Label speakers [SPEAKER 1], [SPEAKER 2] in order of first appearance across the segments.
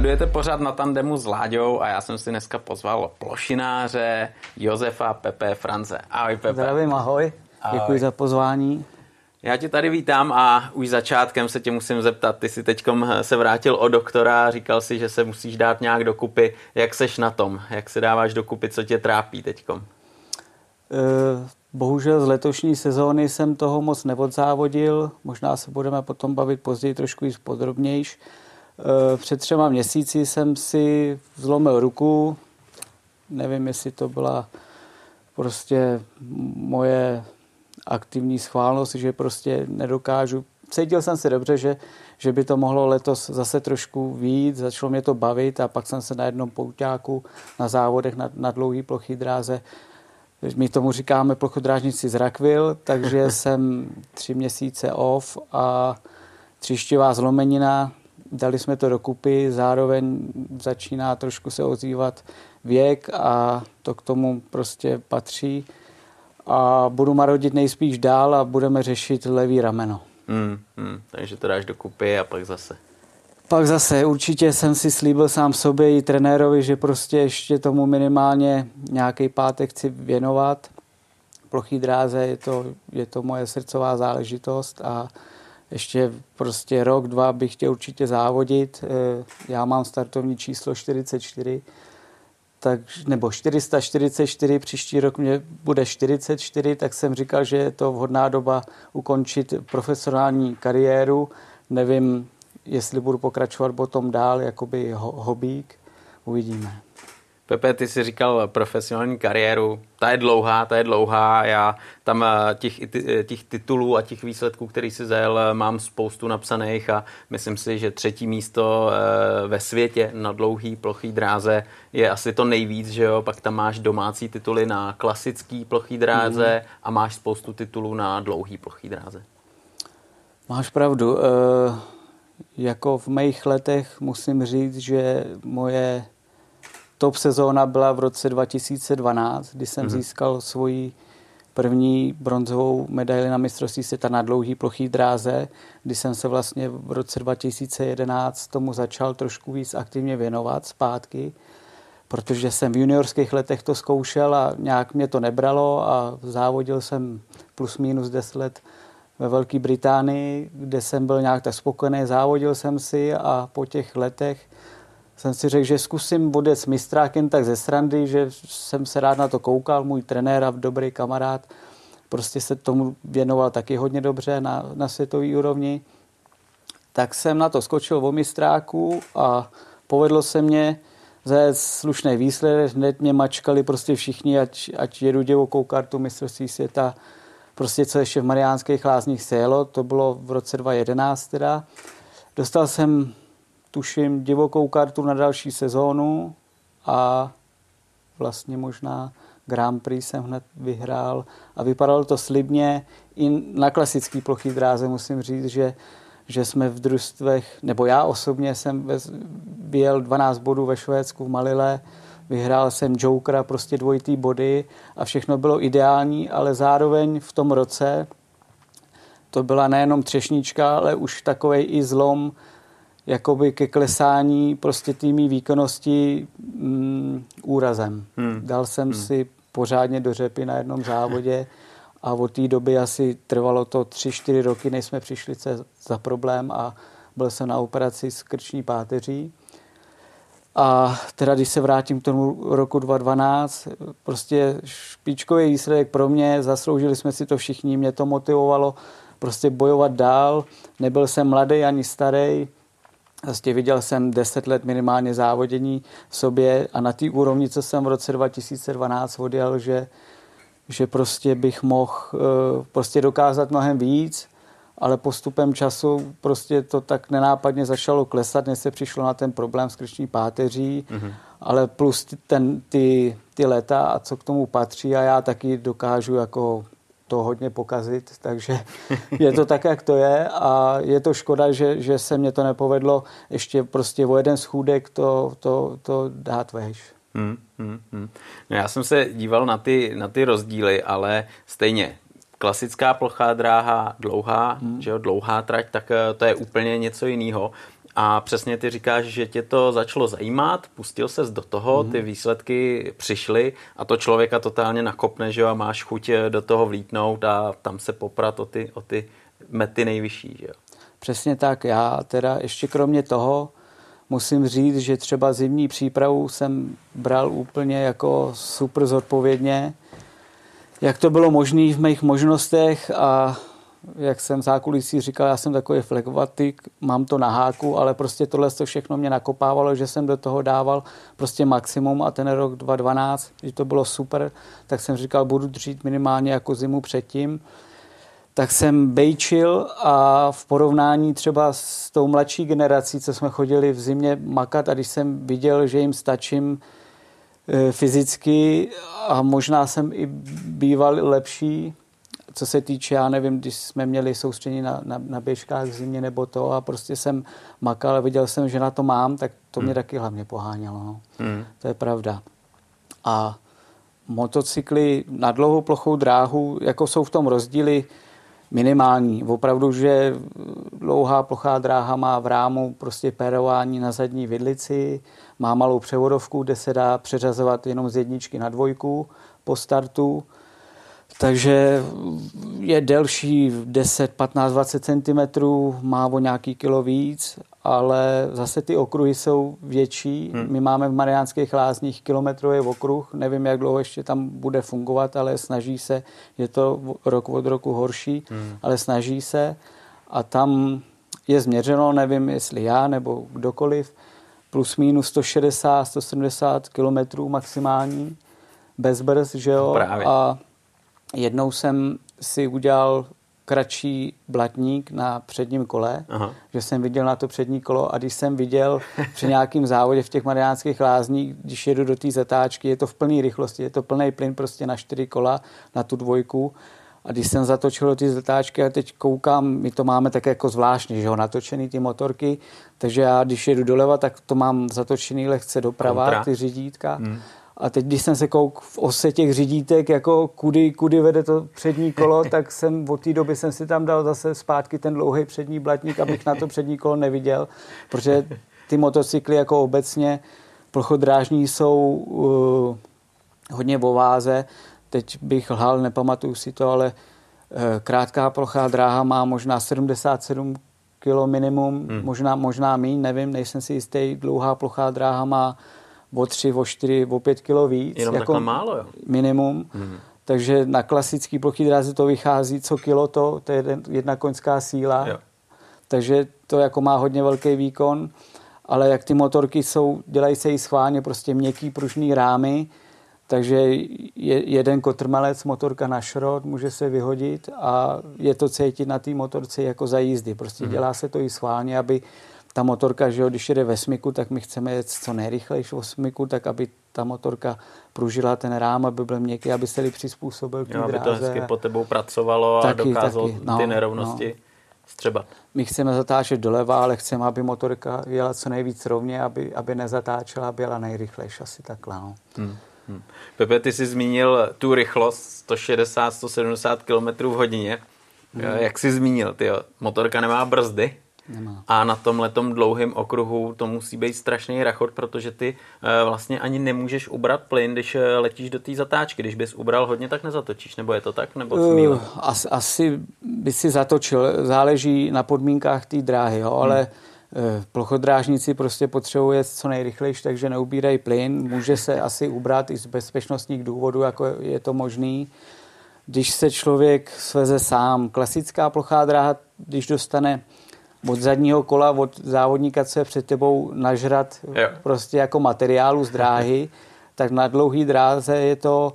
[SPEAKER 1] Sledujete pořád na tandemu s Láďou a já jsem si dneska pozval plošináře Josefa Pepe France. Ahoj Pepe.
[SPEAKER 2] Zdravím, ahoj. ahoj. Děkuji za pozvání.
[SPEAKER 1] Já tě tady vítám a už začátkem se tě musím zeptat. Ty jsi teď se vrátil od doktora, říkal si, že se musíš dát nějak dokupy. Jak seš na tom? Jak se dáváš dokupy? Co tě trápí teďkom?
[SPEAKER 2] Eh, bohužel z letošní sezóny jsem toho moc neodzávodil. Možná se budeme potom bavit později trošku víc podrobnějš. Eh, před třema měsíci jsem si zlomil ruku. Nevím, jestli to byla prostě moje aktivní schválnost, že prostě nedokážu. Cítil jsem se dobře, že, že by to mohlo letos zase trošku víc, začalo mě to bavit a pak jsem se na jednom pouťáku na závodech na, na dlouhý plochý dráze my tomu říkáme plochodrážnici z Rakvil, takže jsem tři měsíce off a třišťová zlomenina, dali jsme to dokupy, zároveň začíná trošku se ozývat věk a to k tomu prostě patří. A budu marodit nejspíš dál a budeme řešit levý rameno.
[SPEAKER 1] Hmm, hmm, takže to dáš dokupy a pak zase.
[SPEAKER 2] Pak zase určitě jsem si slíbil sám sobě i trenérovi, že prostě ještě tomu minimálně nějaký pátek chci věnovat. Plochý dráze je to, je to moje srdcová záležitost a ještě prostě rok, dva bych chtěl určitě závodit. Eh, já mám startovní číslo 44, tak, nebo 444, příští rok mě bude 44, tak jsem říkal, že je to vhodná doba ukončit profesionální kariéru. Nevím, jestli budu pokračovat potom dál, jakoby hobík, uvidíme.
[SPEAKER 1] Pepe, ty jsi říkal profesionální kariéru, ta je dlouhá, ta je dlouhá, já tam eh, těch, eh, těch titulů a těch výsledků, který si zajel, eh, mám spoustu napsaných a myslím si, že třetí místo ve světě na dlouhý plochý dráze je asi to nejvíc, že jo, pak tam máš domácí tituly na klasický plochý dráze mm. a máš spoustu titulů na dlouhý plochý dráze.
[SPEAKER 2] Máš pravdu. Uh jako v mých letech musím říct, že moje top sezóna byla v roce 2012, kdy jsem mm-hmm. získal svoji první bronzovou medaili na mistrovství světa na dlouhý plochý dráze, kdy jsem se vlastně v roce 2011 tomu začal trošku víc aktivně věnovat zpátky, protože jsem v juniorských letech to zkoušel a nějak mě to nebralo a závodil jsem plus minus 10 let ve Velké Británii, kde jsem byl nějak tak spokojený, závodil jsem si a po těch letech jsem si řekl, že zkusím vodit s mistrákem tak ze srandy, že jsem se rád na to koukal, můj trenér a dobrý kamarád prostě se tomu věnoval taky hodně dobře na, na světové úrovni. Tak jsem na to skočil o mistráku a povedlo se mě zajet slušný výsledek, hned mě mačkali prostě všichni, ať, ať jedu divokou kartu mistrovství světa prostě co ještě v Mariánských lázních se jelo, to bylo v roce 2011 teda. Dostal jsem, tuším, divokou kartu na další sezónu a vlastně možná Grand Prix jsem hned vyhrál a vypadalo to slibně. I na klasický plochý dráze musím říct, že, že jsme v družstvech, nebo já osobně jsem vyjel 12 bodů ve Švédsku v Malile, vyhrál jsem Jokera, prostě dvojitý body a všechno bylo ideální, ale zároveň v tom roce to byla nejenom třešnička, ale už takový i zlom jakoby ke klesání prostě týmí výkonnosti mm, úrazem. Hmm. Dal jsem hmm. si pořádně do řepy na jednom závodě a od té doby asi trvalo to 3-4 roky, než jsme přišli za problém a byl jsem na operaci s krční páteří. A teda když se vrátím k tomu roku 2012, prostě špičkový výsledek pro mě, zasloužili jsme si to všichni, mě to motivovalo prostě bojovat dál. Nebyl jsem mladý ani starý, Vlastně viděl jsem 10 let minimálně závodění v sobě a na té úrovni, co jsem v roce 2012 odjel, že, že prostě bych mohl eh, prostě dokázat mnohem víc ale postupem času prostě to tak nenápadně začalo klesat, než se přišlo na ten problém s krční páteří, mm-hmm. ale plus ten, ty, ty leta a co k tomu patří a já taky dokážu jako to hodně pokazit, takže je to tak, jak to je a je to škoda, že, že se mě to nepovedlo ještě prostě o jeden schůdek to, to, to dát vejš. Hmm, hmm,
[SPEAKER 1] hmm. No já jsem se díval na ty, na ty rozdíly, ale stejně klasická plochá dráha, dlouhá, hmm. že jo, dlouhá trať, tak eh, to je úplně něco jiného. A přesně ty říkáš, že tě to začalo zajímat, pustil ses do toho, ty výsledky přišly a to člověka totálně nakopne, že jo, a máš chuť do toho vlítnout a tam se poprat o ty, o ty mety nejvyšší, že jo.
[SPEAKER 2] Přesně tak. Já teda ještě kromě toho musím říct, že třeba zimní přípravu jsem bral úplně jako super zodpovědně. Jak to bylo možné v mých možnostech a jak jsem zákulisí říkal, já jsem takový flekvatik, mám to na háku, ale prostě tohle to všechno mě nakopávalo, že jsem do toho dával prostě maximum a ten rok 2012, když to bylo super, tak jsem říkal, budu dřít minimálně jako zimu předtím. Tak jsem bejčil a v porovnání třeba s tou mladší generací, co jsme chodili v zimě makat a když jsem viděl, že jim stačím e, fyzicky a možná jsem i býval lepší, co se týče, já nevím, když jsme měli soustředění na, na, na běžkách v zimě nebo to a prostě jsem makal a viděl jsem, že na to mám, tak to mě hmm. taky hlavně pohánělo. No. Hmm. To je pravda. A motocykly na dlouhou plochou dráhu, jako jsou v tom rozdíly, minimální. Opravdu, že dlouhá plochá dráha má v rámu prostě pérování na zadní vidlici, má malou převodovku, kde se dá přeřazovat jenom z jedničky na dvojku po startu. Takže je delší 10, 15, 20 cm, má o nějaký kilo víc, ale zase ty okruhy jsou větší. Hmm. My máme v Mariánských lázních kilometrový okruh, nevím, jak dlouho ještě tam bude fungovat, ale snaží se, je to rok od roku horší, hmm. ale snaží se a tam je změřeno, nevím, jestli já nebo kdokoliv, plus minus 160, 170 kilometrů maximální, bez brz, že jo?
[SPEAKER 1] Právě.
[SPEAKER 2] A jednou jsem si udělal kratší blatník na předním kole, Aha. že jsem viděl na to přední kolo a když jsem viděl při nějakém závodě v těch mariánských lázních, když jedu do té zatáčky, je to v plné rychlosti, je to plný plyn prostě na čtyři kola, na tu dvojku a když jsem zatočil do té zatáčky a teď koukám, my to máme tak jako zvláštně, že ho natočený ty motorky, takže já když jedu doleva, tak to mám zatočený lehce doprava, Kontra. ty řídítka. Hmm. A teď, když jsem se kouk v ose těch řídítek, jako kudy, kudy vede to přední kolo, tak jsem od té doby jsem si tam dal zase zpátky ten dlouhý přední blatník, abych na to přední kolo neviděl, protože ty motocykly jako obecně plochodrážní jsou uh, hodně v váze. Teď bych lhal, nepamatuju si to, ale uh, krátká plochá dráha má možná 77 kilo minimum, hmm. možná, možná míň, nevím, nejsem si jistý. Dlouhá plochá dráha má o 3, o 4, o 5 kilo víc.
[SPEAKER 1] Jenom jako málo, jo?
[SPEAKER 2] Minimum. Hmm. Takže na klasický plochý dráze to vychází co kilo to, to je jedna koňská síla. Jo. Takže to jako má hodně velký výkon, ale jak ty motorky jsou, dělají se jí schválně prostě měkký pružný rámy, takže je, jeden kotrmelec, motorka na šrot, může se vyhodit a je to cítit na té motorce jako za jízdy. Prostě mm. dělá se to i schválně, aby ta motorka, že jo, když jede ve smyku, tak my chceme jet co nejrychlejší v smyku, tak aby ta motorka pružila ten rám, aby byl měkký, aby se li přizpůsobil
[SPEAKER 1] k aby to hezky po tebou pracovalo taky, a dokázalo taky. No, ty nerovnosti no. střebat.
[SPEAKER 2] My chceme zatáčet doleva, ale chceme, aby motorka jela co nejvíc rovně, aby, aby nezatáčela, aby jela nejrychlejší, asi takhle. No. Hmm.
[SPEAKER 1] Hmm. Pepe, ty jsi zmínil tu rychlost 160-170 km v hodině. Hmm. Jak jsi zmínil, ty motorka nemá brzdy, Nemá. A na tom letom dlouhém okruhu to musí být strašný rachot, protože ty e, vlastně ani nemůžeš ubrat plyn, když e, letíš do té zatáčky. Když bys ubral hodně, tak nezatočíš. Nebo je to tak? Nebo uh,
[SPEAKER 2] asi, asi by si zatočil. Záleží na podmínkách té dráhy, jo? ale hmm. plochodrážníci prostě potřebují co nejrychlejší, takže neubírají plyn. Může se asi ubrat i z bezpečnostních důvodů, jako je to možný. Když se člověk sveze sám, klasická plochá dráha, když dostane od zadního kola, od závodníka, co je před tebou nažrat jo. prostě jako materiálu z dráhy, tak na dlouhý dráze je to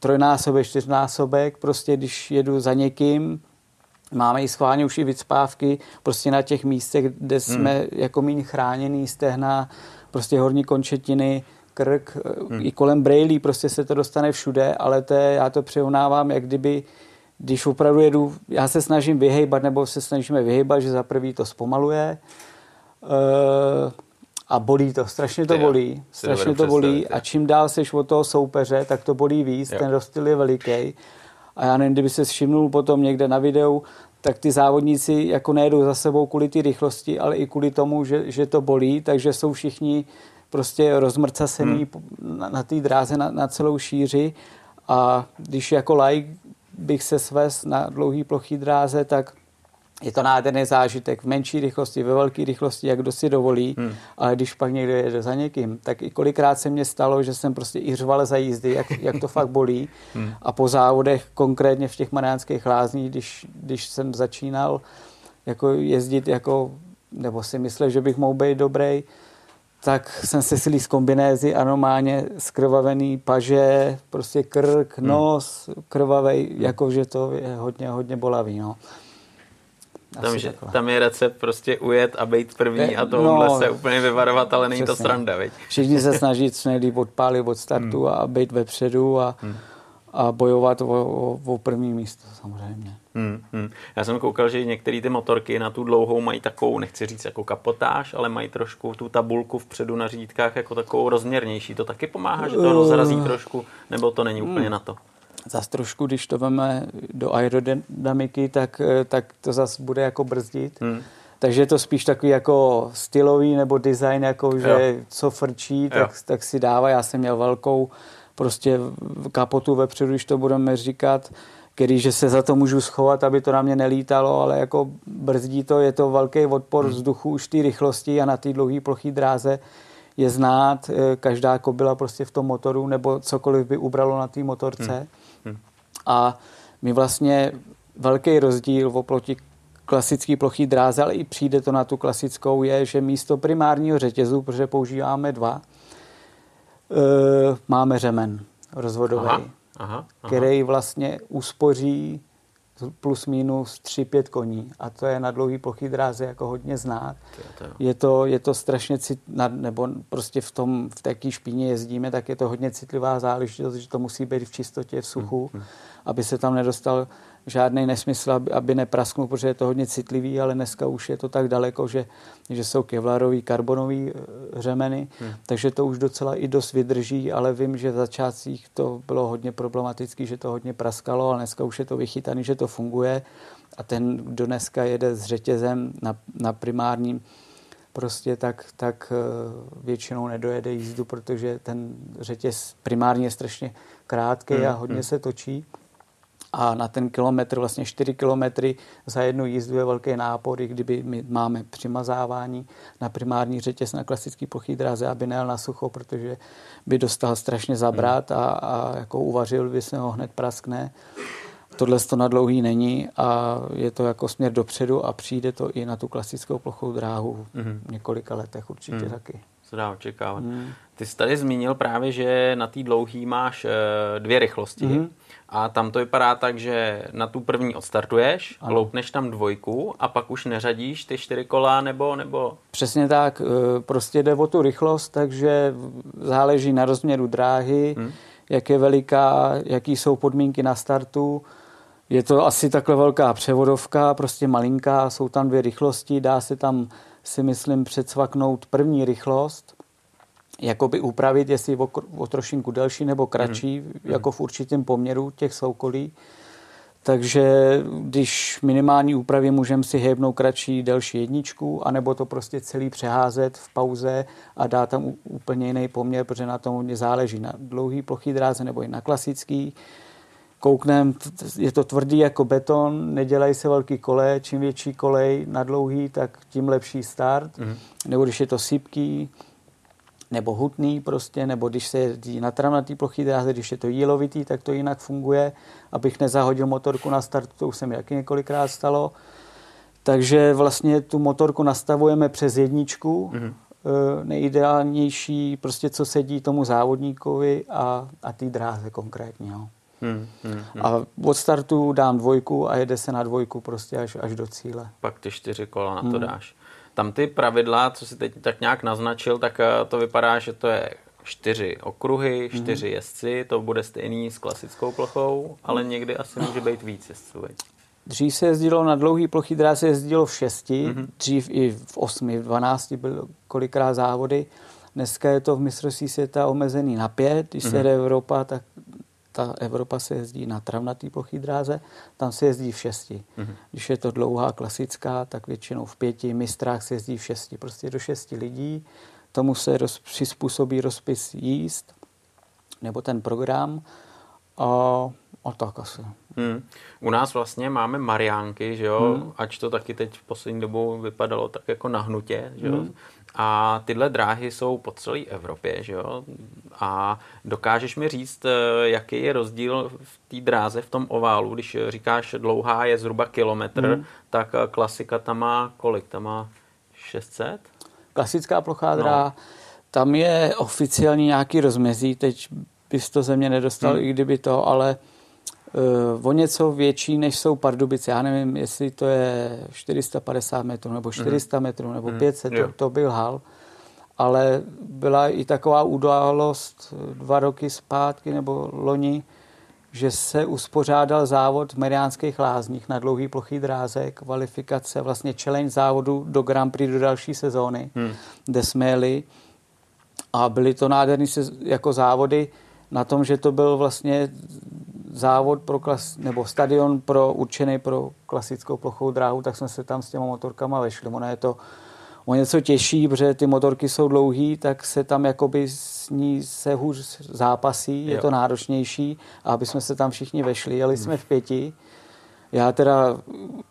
[SPEAKER 2] trojnásobek, čtyřnásobek, prostě když jedu za někým, máme i schválně už i vycpávky prostě na těch místech, kde hmm. jsme hmm. jako méně chráněný, stehna, prostě horní končetiny, krk, hmm. i kolem brejlí prostě se to dostane všude, ale to je, já to přirovnávám, jak kdyby když opravdu jedu, já se snažím vyhejbat, nebo se snažíme vyhejbat, že za prvý to zpomaluje uh, a bolí to, strašně to bolí, strašně to bolí a čím dál seš od toho soupeře, tak to bolí víc, jo. ten rozstyl je veliký a já nevím, kdyby se všimnul potom někde na videu, tak ty závodníci jako nejedou za sebou kvůli ty rychlosti, ale i kvůli tomu, že, že to bolí, takže jsou všichni prostě rozmrcasený hmm. na, na té dráze na, na celou šíři a když jako like bych se svez na dlouhý plochý dráze, tak je to nádherný zážitek v menší rychlosti, ve velké rychlosti, jak kdo si dovolí, hmm. ale když pak někdo jede za někým, tak i kolikrát se mně stalo, že jsem prostě i řval za jízdy, jak, jak to fakt bolí. Hmm. A po závodech, konkrétně v těch mariánských lázních, když, když jsem začínal jako jezdit, jako, nebo si myslel, že bych mohl být dobrý, tak jsem se silí z kombinézy a normálně skrvavený paže, prostě krk, hmm. nos, hmm. krvavej, jakože to je hodně, hodně bolavý, no.
[SPEAKER 1] Tam, že, tam je recept prostě ujet a být první a tohle no, se úplně vyvarovat, ale není přesně. to sranda, veď?
[SPEAKER 2] Všichni se snaží co nejlíp odpálit od startu hmm. a být vepředu a, hmm. A bojovat o, o, o první místo samozřejmě.
[SPEAKER 1] Hmm, hmm. Já jsem koukal, že některé ty motorky na tu dlouhou mají takovou, nechci říct jako kapotáž, ale mají trošku tu tabulku vpředu na řídkách jako takovou rozměrnější. To taky pomáhá, že to rozrazí trošku, nebo to není úplně hmm. na to?
[SPEAKER 2] Zas trošku, když to veme do aerodynamiky, tak, tak to zase bude jako brzdit. Hmm. Takže je to spíš takový jako stylový nebo design, jako že jo. co frčí, tak, tak si dává. Já jsem měl velkou prostě kapotu vepředu, když to budeme říkat, který, že se za to můžu schovat, aby to na mě nelítalo, ale jako brzdí to, je to velký odpor hmm. vzduchu už té rychlosti a na té dlouhé ploché dráze je znát eh, každá kobila prostě v tom motoru nebo cokoliv by ubralo na té motorce. Hmm. Hmm. A my vlastně velký rozdíl oproti klasický plochý dráze, ale i přijde to na tu klasickou, je, že místo primárního řetězu, protože používáme dva, máme řemen rozvodový. Aha aha, aha. který vlastně uspoří plus minus 3-5 koní a to je na dlouhý plochý dráze jako hodně znát. Je to, je to strašně cit, nebo prostě v tom, v té špíně jezdíme, tak je to hodně citlivá záležitost, že to musí být v čistotě, v suchu, hmm. hmm. aby se tam nedostal žádný nesmysl, aby, aby neprasknul, protože je to hodně citlivý, ale dneska už je to tak daleko, že, že jsou kevlarový, karbonový eh, řemeny, hmm. takže to už docela i dost vydrží, ale vím, že v začátcích to bylo hodně problematické, že to hodně praskalo, ale dneska už je to vychytaný, že to funguje a ten, kdo dneska jede s řetězem na, na primárním, prostě tak, tak eh, většinou nedojede jízdu, protože ten řetěz primárně je strašně krátký hmm. a hodně hmm. se točí a na ten kilometr, vlastně 4 kilometry za jednu jízdu je velký nápor, i kdyby my máme přimazávání na primární řetěz na klasický plochý dráze, aby nejel na sucho, protože by dostal strašně zabrat a, a jako uvařil by se ho hned praskne. Tohle to na dlouhý není a je to jako směr dopředu a přijde to i na tu klasickou plochou dráhu v mm-hmm. několika letech určitě mm. taky.
[SPEAKER 1] Se dá očekávat. Mm. Ty jsi tady zmínil právě, že na té dlouhý máš uh, dvě rychlosti. Mm. A tam to vypadá tak, že na tu první odstartuješ, ano. loupneš tam dvojku a pak už neřadíš ty čtyři kola nebo, nebo...
[SPEAKER 2] Přesně tak, e, prostě jde o tu rychlost, takže záleží na rozměru dráhy, hmm. jak je veliká, jaký jsou podmínky na startu. Je to asi takhle velká převodovka, prostě malinká, jsou tam dvě rychlosti, dá se tam si myslím předsvaknout první rychlost, jakoby upravit, jestli o, o trošinku delší nebo kratší, mm. jako v určitém poměru těch soukolí. Takže když minimální úpravě můžeme si hébnout kratší, delší jedničku, anebo to prostě celý přeházet v pauze a dát tam úplně jiný poměr, protože na tom hodně záleží na dlouhý plochý dráze nebo i na klasický. Kouknem, je to tvrdý jako beton, nedělají se velký kole, čím větší kolej na dlouhý, tak tím lepší start. Mm. Nebo když je to sypký, nebo hutný prostě, nebo když se jezdí na travnatý plochý dráze, když je to jílovitý, tak to jinak funguje, abych nezahodil motorku na start, to už se mi taky několikrát stalo. Takže vlastně tu motorku nastavujeme přes jedničku, mm-hmm. nejideálnější, prostě co sedí tomu závodníkovi a, a té dráze konkrétně. Hmm, hmm, hmm. A od startu dám dvojku a jede se na dvojku prostě až, až do cíle.
[SPEAKER 1] Pak ty čtyři kola na to hmm. dáš. Tam ty pravidla, co si teď tak nějak naznačil, tak eh, to vypadá, že to je čtyři okruhy, mhm. čtyři mm-hmm. jezdci, to bude stejný s klasickou plochou, ale někdy asi může být víc jezdců.
[SPEAKER 2] Dřív se jezdilo na dlouhý plochý dráze, se jezdilo v šesti, mm-hmm. dřív i v osmi, v dvanácti byly kolikrát závody. Dneska je to v mistrovství světa omezený na pět, když mm-hmm. se mhm. jde Evropa, tak ta Evropa se jezdí na travnatý plochý dráze, tam se jezdí v šesti. Mm-hmm. Když je to dlouhá, klasická, tak většinou v pěti, mistrách se jezdí v šesti. Prostě do šesti lidí, tomu se roz, přizpůsobí rozpis jíst, nebo ten program. A, a tak asi.
[SPEAKER 1] Hmm. U nás vlastně máme Mariánky, že jo, hmm. ač to taky teď v poslední dobou vypadalo tak jako na hnutě, že jo. Hmm. A tyhle dráhy jsou po celé Evropě, že jo. A dokážeš mi říct, eh, jaký je rozdíl v té dráze, v tom oválu, když říkáš dlouhá je zhruba kilometr, hmm. tak eh, klasika tam má kolik? Tam má 600?
[SPEAKER 2] Klasická plochá dráha, no. tam je oficiálně nějaký rozmezí, teď bys to ze mě nedostal, hmm. i kdyby to, ale o něco větší, než jsou Pardubice. Já nevím, jestli to je 450 metrů, nebo 400 hmm. metrů, nebo hmm. 500, to, to byl hal. Ale byla i taková událost dva roky zpátky, nebo loni, že se uspořádal závod v Mariánských lázních na dlouhý plochý dráze, kvalifikace, vlastně challenge závodu do Grand Prix do další sezóny, hmm. kde jsme jeli. A byly to nádherné jako závody, na tom, že to byl vlastně závod pro klas, nebo stadion pro určený pro klasickou plochou dráhu, tak jsme se tam s těma motorkama vešli. Ono je to o něco těžší, protože ty motorky jsou dlouhý, tak se tam jakoby s ní se hůř zápasí, je jo. to náročnější a aby jsme se tam všichni vešli. Jeli jsme v pěti. Já teda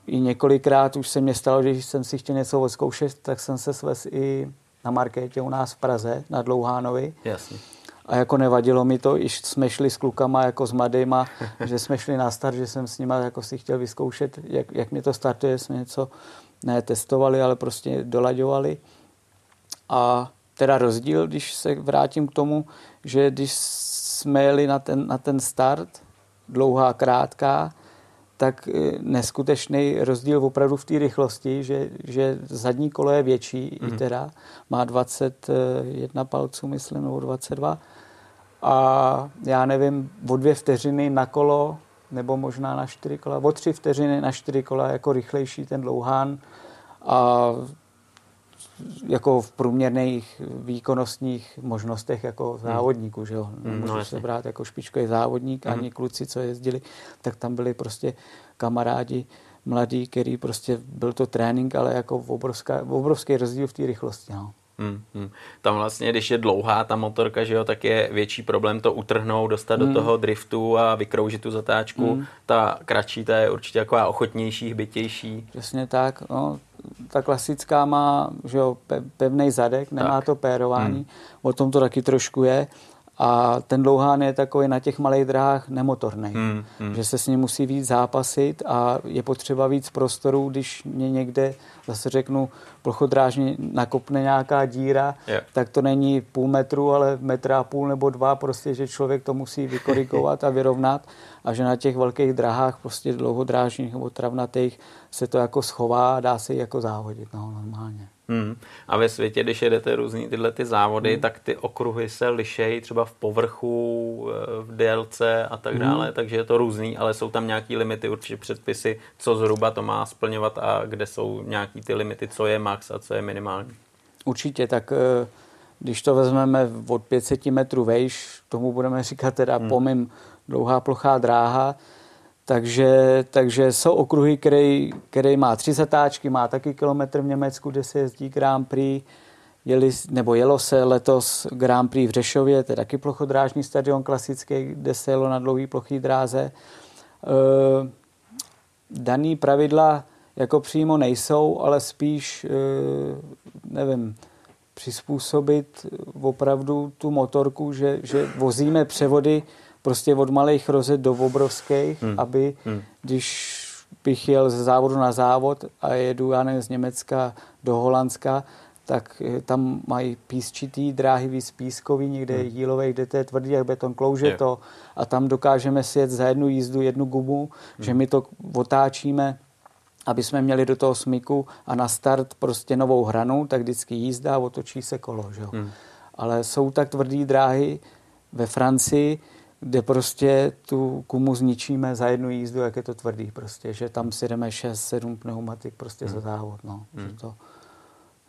[SPEAKER 2] i několikrát už se mě stalo, že když jsem si chtěl něco odzkoušet, tak jsem se svez i na markétě u nás v Praze, na Dlouhánovi.
[SPEAKER 1] Jasně
[SPEAKER 2] a jako nevadilo mi to, když jsme šli s klukama jako s mladýma, že jsme šli na start, že jsem s nima jako si chtěl vyzkoušet, jak, jak mi to startuje, jsme něco ne testovali, ale prostě dolaďovali. A teda rozdíl, když se vrátím k tomu, že když jsme jeli na ten, na ten start, dlouhá, krátká, tak e, neskutečný rozdíl opravdu v té rychlosti, že, že zadní kolo je větší, mm. i teda má 21 palců, myslím, nebo 22 a já nevím, o dvě vteřiny na kolo, nebo možná na čtyři kola, o tři vteřiny na čtyři kola jako rychlejší ten dlouhán a jako v průměrných výkonnostních možnostech jako hmm. závodníků, že jo. Hmm, Nemůžu no, se brát jako špičkový závodník, hmm. ani kluci, co jezdili, tak tam byli prostě kamarádi mladí, který prostě byl to trénink, ale jako obrovská, obrovský rozdíl v té rychlosti. No.
[SPEAKER 1] Hmm, hmm. Tam vlastně, když je dlouhá ta motorka, že jo, tak je větší problém to utrhnout, dostat hmm. do toho driftu a vykroužit tu zatáčku. Hmm. Ta kratší, ta je určitě taková ochotnější, hbitější.
[SPEAKER 2] Přesně tak. No, ta klasická má že jo, pevný zadek, nemá tak. to pérování. Hmm. O tom to taky trošku je. A ten dlouhán je takový na těch malých dráhách nemotorný, hmm, hmm. že se s ním musí víc zápasit a je potřeba víc prostoru, když mě někde, zase řeknu, plochodrážně nakopne nějaká díra, yeah. tak to není půl metru, ale metra a půl nebo dva, prostě, že člověk to musí vykorigovat a vyrovnat a že na těch velkých drahách, prostě dlouhodrážních nebo travnatých, se to jako schová a dá se jako závodit no, normálně.
[SPEAKER 1] Hmm. A ve světě, když jedete různý tyhle ty závody, hmm. tak ty okruhy se lišejí třeba v povrchu, eh, v délce a tak hmm. dále, hmm. takže je to různý, ale jsou tam nějaký limity, určitě předpisy, co zhruba to má splňovat a kde jsou nějaký ty limity, co je max a co je minimální.
[SPEAKER 2] Určitě, tak eh, když to vezmeme od 500 metrů vejš, tomu budeme říkat teda hmm. pomím dlouhá plochá dráha, takže, takže jsou okruhy, který, který má tři zatáčky, má taky kilometr v Německu, kde se jezdí Grand Prix, jeli, nebo jelo se letos Grand Prix v Řešově, to je taky plochodrážní stadion klasický, kde se jelo na dlouhý plochý dráze. E, daný pravidla jako přímo nejsou, ale spíš, e, nevím, přizpůsobit opravdu tu motorku, že, že vozíme převody prostě od malých rozet do obrovských, hmm. aby hmm. když bych jel ze závodu na závod a jedu, já nevím, z Německa do Holandska, tak tam mají písčitý dráhy víc pískový, někde hmm. jílový, kde to je tvrdý jak beton, klouže je. to a tam dokážeme sjet za jednu jízdu jednu gumu, hmm. že my to otáčíme, aby jsme měli do toho smyku a na start prostě novou hranu, tak vždycky jízda a otočí se kolo. Že? Hmm. Ale jsou tak tvrdý dráhy ve Francii, kde prostě tu kumu zničíme za jednu jízdu, jak je to tvrdý prostě, že tam si jdeme 6-7 pneumatik prostě hmm. za závod, no. Hmm. Že to,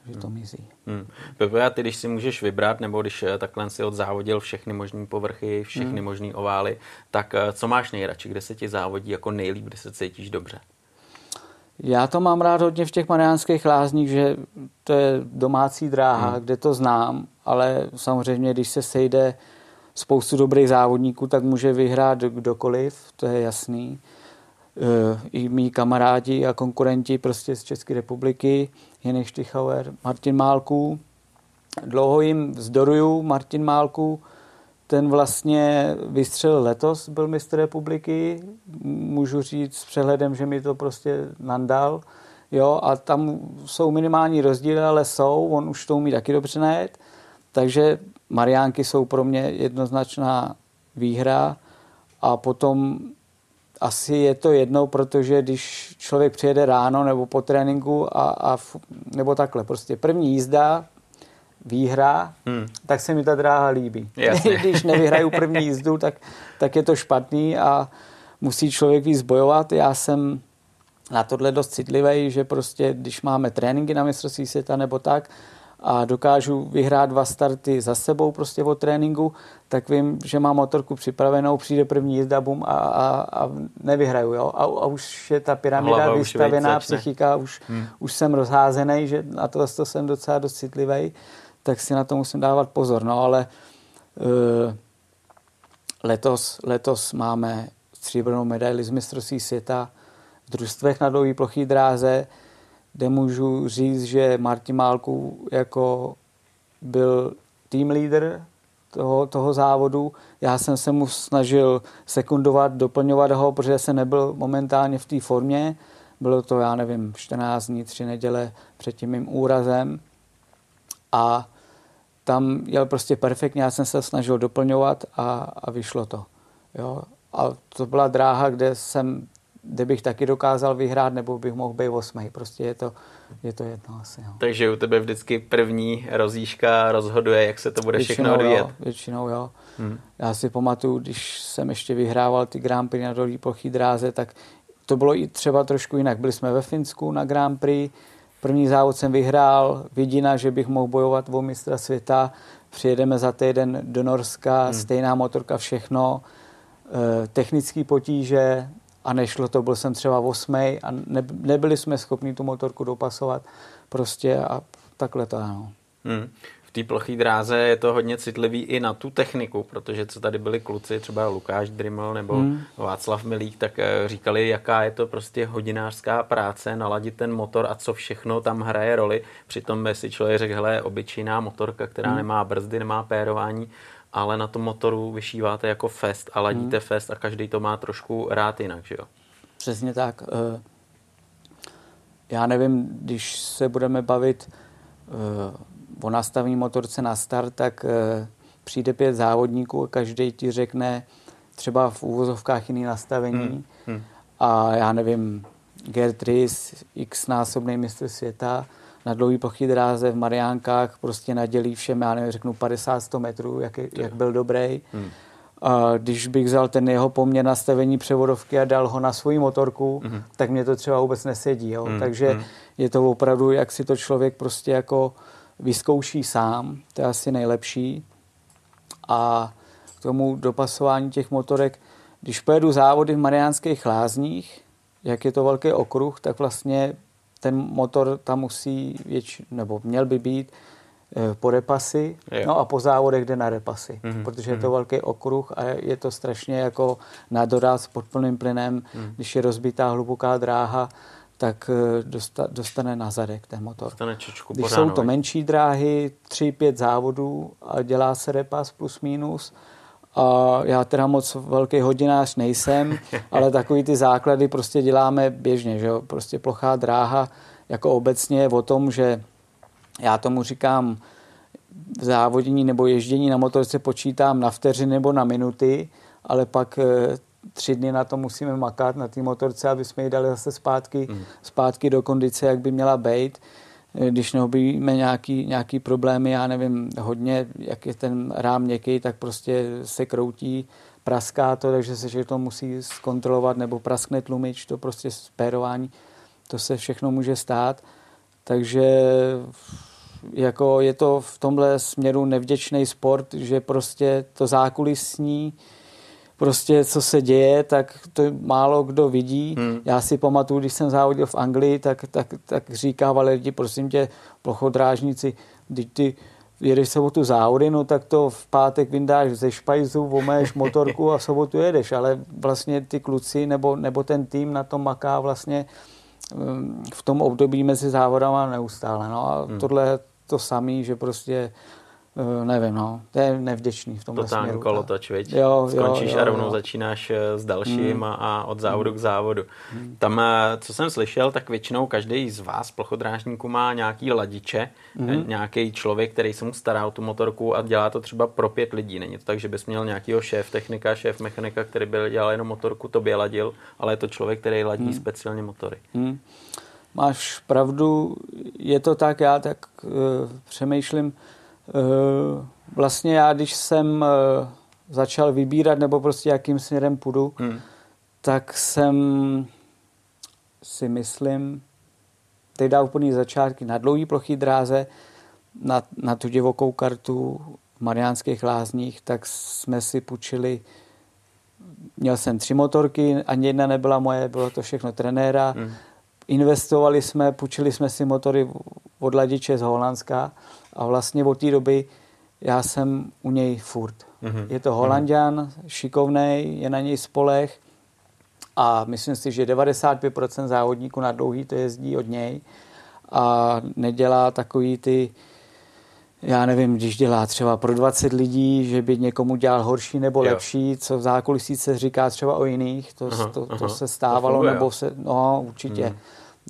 [SPEAKER 2] že to mizí.
[SPEAKER 1] Hmm. Pepe, a ty, když si můžeš vybrat, nebo když eh, takhle si odzávodil všechny možné povrchy, všechny hmm. možné ovály, tak eh, co máš nejradši? Kde se ti závodí jako nejlíp, kde se cítíš dobře?
[SPEAKER 2] Já to mám rád hodně v těch mariánských lázních, že to je domácí dráha, hmm. kde to znám, ale samozřejmě, když se sejde spoustu dobrých závodníků, tak může vyhrát kdokoliv, to je jasný. E, I mý kamarádi a konkurenti prostě z České republiky, Jenek Štychauer, Martin Málků. Dlouho jim vzdoruju, Martin Málků, ten vlastně vystřelil letos, byl mistr republiky, můžu říct s přehledem, že mi to prostě nandal, jo, a tam jsou minimální rozdíly, ale jsou, on už to umí taky dobře najet, takže Mariánky jsou pro mě jednoznačná výhra a potom asi je to jedno, protože když člověk přijede ráno nebo po tréninku a, a nebo takhle, prostě první jízda, výhra, hmm. tak se mi ta dráha líbí. Když nevyhraju první jízdu, tak, tak je to špatný a musí člověk víc bojovat. Já jsem na tohle dost citlivý, že prostě když máme tréninky na mistrovství světa nebo tak a dokážu vyhrát dva starty za sebou prostě o tréninku, tak vím, že mám motorku připravenou, přijde první jízda, bum a, a, a nevyhraju. Jo? A, a už je ta pyramida Hlava vystavená, už psychika, už, hmm. už jsem rozházený, že na to, to jsem docela dost citlivý tak si na to musím dávat pozor. No ale uh, letos, letos máme stříbrnou medaili z mistrovství světa v družstvech na dlouhý plochý dráze, kde můžu říct, že Martin Málku jako byl team leader toho, toho závodu. Já jsem se mu snažil sekundovat, doplňovat ho, protože jsem nebyl momentálně v té formě. Bylo to, já nevím, 14 dní, 3 neděle před tím mým úrazem. A tam jel prostě perfektně, já jsem se snažil doplňovat a, a vyšlo to. Jo. A to byla dráha, kde jsem, kde bych taky dokázal vyhrát, nebo bych mohl být osmý. Prostě je to, je to jedno asi. Jo.
[SPEAKER 1] Takže u tebe vždycky první rozjížka rozhoduje, jak se to bude většinou všechno odvíjet.
[SPEAKER 2] Jo, většinou jo. Hmm. Já si pamatuju, když jsem ještě vyhrával ty Grand Prix na dolí plochý dráze, tak to bylo i třeba trošku jinak. Byli jsme ve Finsku na Grand Prix, První závod jsem vyhrál, vidina, že bych mohl bojovat o mistra světa. Přijedeme za týden do Norska, hmm. stejná motorka, všechno. E, technický potíže a nešlo to, byl jsem třeba osmý a ne, nebyli jsme schopni tu motorku dopasovat prostě a takhle to ano.
[SPEAKER 1] Hmm té ploché dráze je to hodně citlivý i na tu techniku, protože co tady byli kluci, třeba Lukáš Drimmel nebo hmm. Václav Milík, tak eh, říkali, jaká je to prostě hodinářská práce, naladit ten motor a co všechno tam hraje roli. Přitom by si člověk řekl, hele, obyčejná motorka, která hmm. nemá brzdy, nemá pérování, ale na tom motoru vyšíváte jako fest a ladíte hmm. fest a každý to má trošku rád jinak, že jo?
[SPEAKER 2] Přesně tak. Eh, já nevím, když se budeme bavit eh, po nastavení motorce na start, tak e, přijde pět závodníků a každý ti řekne třeba v úvozovkách jiný nastavení. Hmm. Hmm. A já nevím, Gerd Riss, x násobný mistr světa, na dlouhý plochy dráze v Mariánkách prostě nadělí všem, já nevím, řeknu 50-100 metrů, jak, jak byl dobrý. Hmm. A když bych vzal ten jeho poměr nastavení převodovky a dal ho na svoji motorku, hmm. tak mě to třeba vůbec nesedí. Jo? Hmm. Takže hmm. je to opravdu, jak si to člověk prostě jako vyzkouší sám, to je asi nejlepší. A k tomu dopasování těch motorek, když pojedu závody v Mariánských lázních, jak je to velký okruh, tak vlastně ten motor tam musí, věč, nebo měl by být eh, po repasy, jo. no a po závodech jde na repasy, mm-hmm. protože je to mhm. velký okruh a je to strašně jako na doraz pod plným plynem, mm. když je rozbitá hluboká dráha, tak eh, dostane na zadek ten motor.
[SPEAKER 1] Dostane čočku
[SPEAKER 2] Když jsou to menší dráhy, 3-5 závodů a dělá se repas plus minus, a já teda moc velký hodinář nejsem, ale takový ty základy prostě děláme běžně, že jo? Prostě plochá dráha jako obecně je o tom, že já tomu říkám v závodění nebo ježdění na motorce počítám na vteřiny nebo na minuty, ale pak eh, tři dny na to musíme makat na té motorce, aby jsme ji dali zase zpátky, mm. zpátky do kondice, jak by měla být. Když neobjevíme nějaký, nějaký problémy, já nevím, hodně, jak je ten rám měkký, tak prostě se kroutí, praská to, takže se to musí zkontrolovat, nebo praskne tlumič, to prostě spérování, to se všechno může stát. Takže jako je to v tomhle směru nevděčný sport, že prostě to zákulisní, prostě co se děje, tak to málo kdo vidí. Hmm. Já si pamatuju, když jsem závodil v Anglii, tak, tak, tak říkávali lidi, prosím tě, plochodrážníci, když ty jedeš sobotu závody, no tak to v pátek vyndáš ze špajzu, vomeješ motorku a v sobotu jedeš, ale vlastně ty kluci nebo, nebo ten tým na tom maká vlastně um, v tom období mezi závodama neustále. No a hmm. tohle to samý, že prostě Uh, nevím, no, to je nevděčný v tom
[SPEAKER 1] Totální
[SPEAKER 2] směru.
[SPEAKER 1] kolotoč, viď? Jo, Skončíš jo, jo, a rovnou jo. začínáš eh, s dalším mm. a, od závodu mm. k závodu. Mm. Tam, eh, co jsem slyšel, tak většinou každý z vás, plochodrážníků, má nějaký ladiče, mm. nějaký člověk, který se mu stará o tu motorku a dělá to třeba pro pět lidí. Není to tak, že bys měl nějakýho šéf technika, šéf mechanika, který by dělal jenom motorku, tobě ladil, ale je to člověk, který ladí mm. speciálně motory. Mm.
[SPEAKER 2] Máš pravdu, je to tak, já tak uh, přemýšlím, vlastně já, když jsem eh, začal vybírat, nebo prostě jakým směrem půjdu, hmm. tak jsem si myslím, teď dá úplný začátky na dlouhý plochý dráze, na, na tu divokou kartu v Mariánských lázních, tak jsme si půjčili měl jsem tři motorky, ani jedna nebyla moje, bylo to všechno trenéra. Hmm. Investovali jsme, půjčili jsme si motory od Ladiče z Holandska a vlastně od té doby já jsem u něj furt. Mm-hmm. Je to holanděn, mm-hmm. šikovný, je na něj spolech a myslím si, že 95% závodníků na dlouhý to jezdí od něj a nedělá takový ty já nevím, když dělá třeba pro 20 lidí, že by někomu dělal horší nebo jo. lepší, co v zákulisí se říká třeba o jiných, to, aha, to, to aha. se stávalo, to funguje, nebo se, no určitě. Hmm.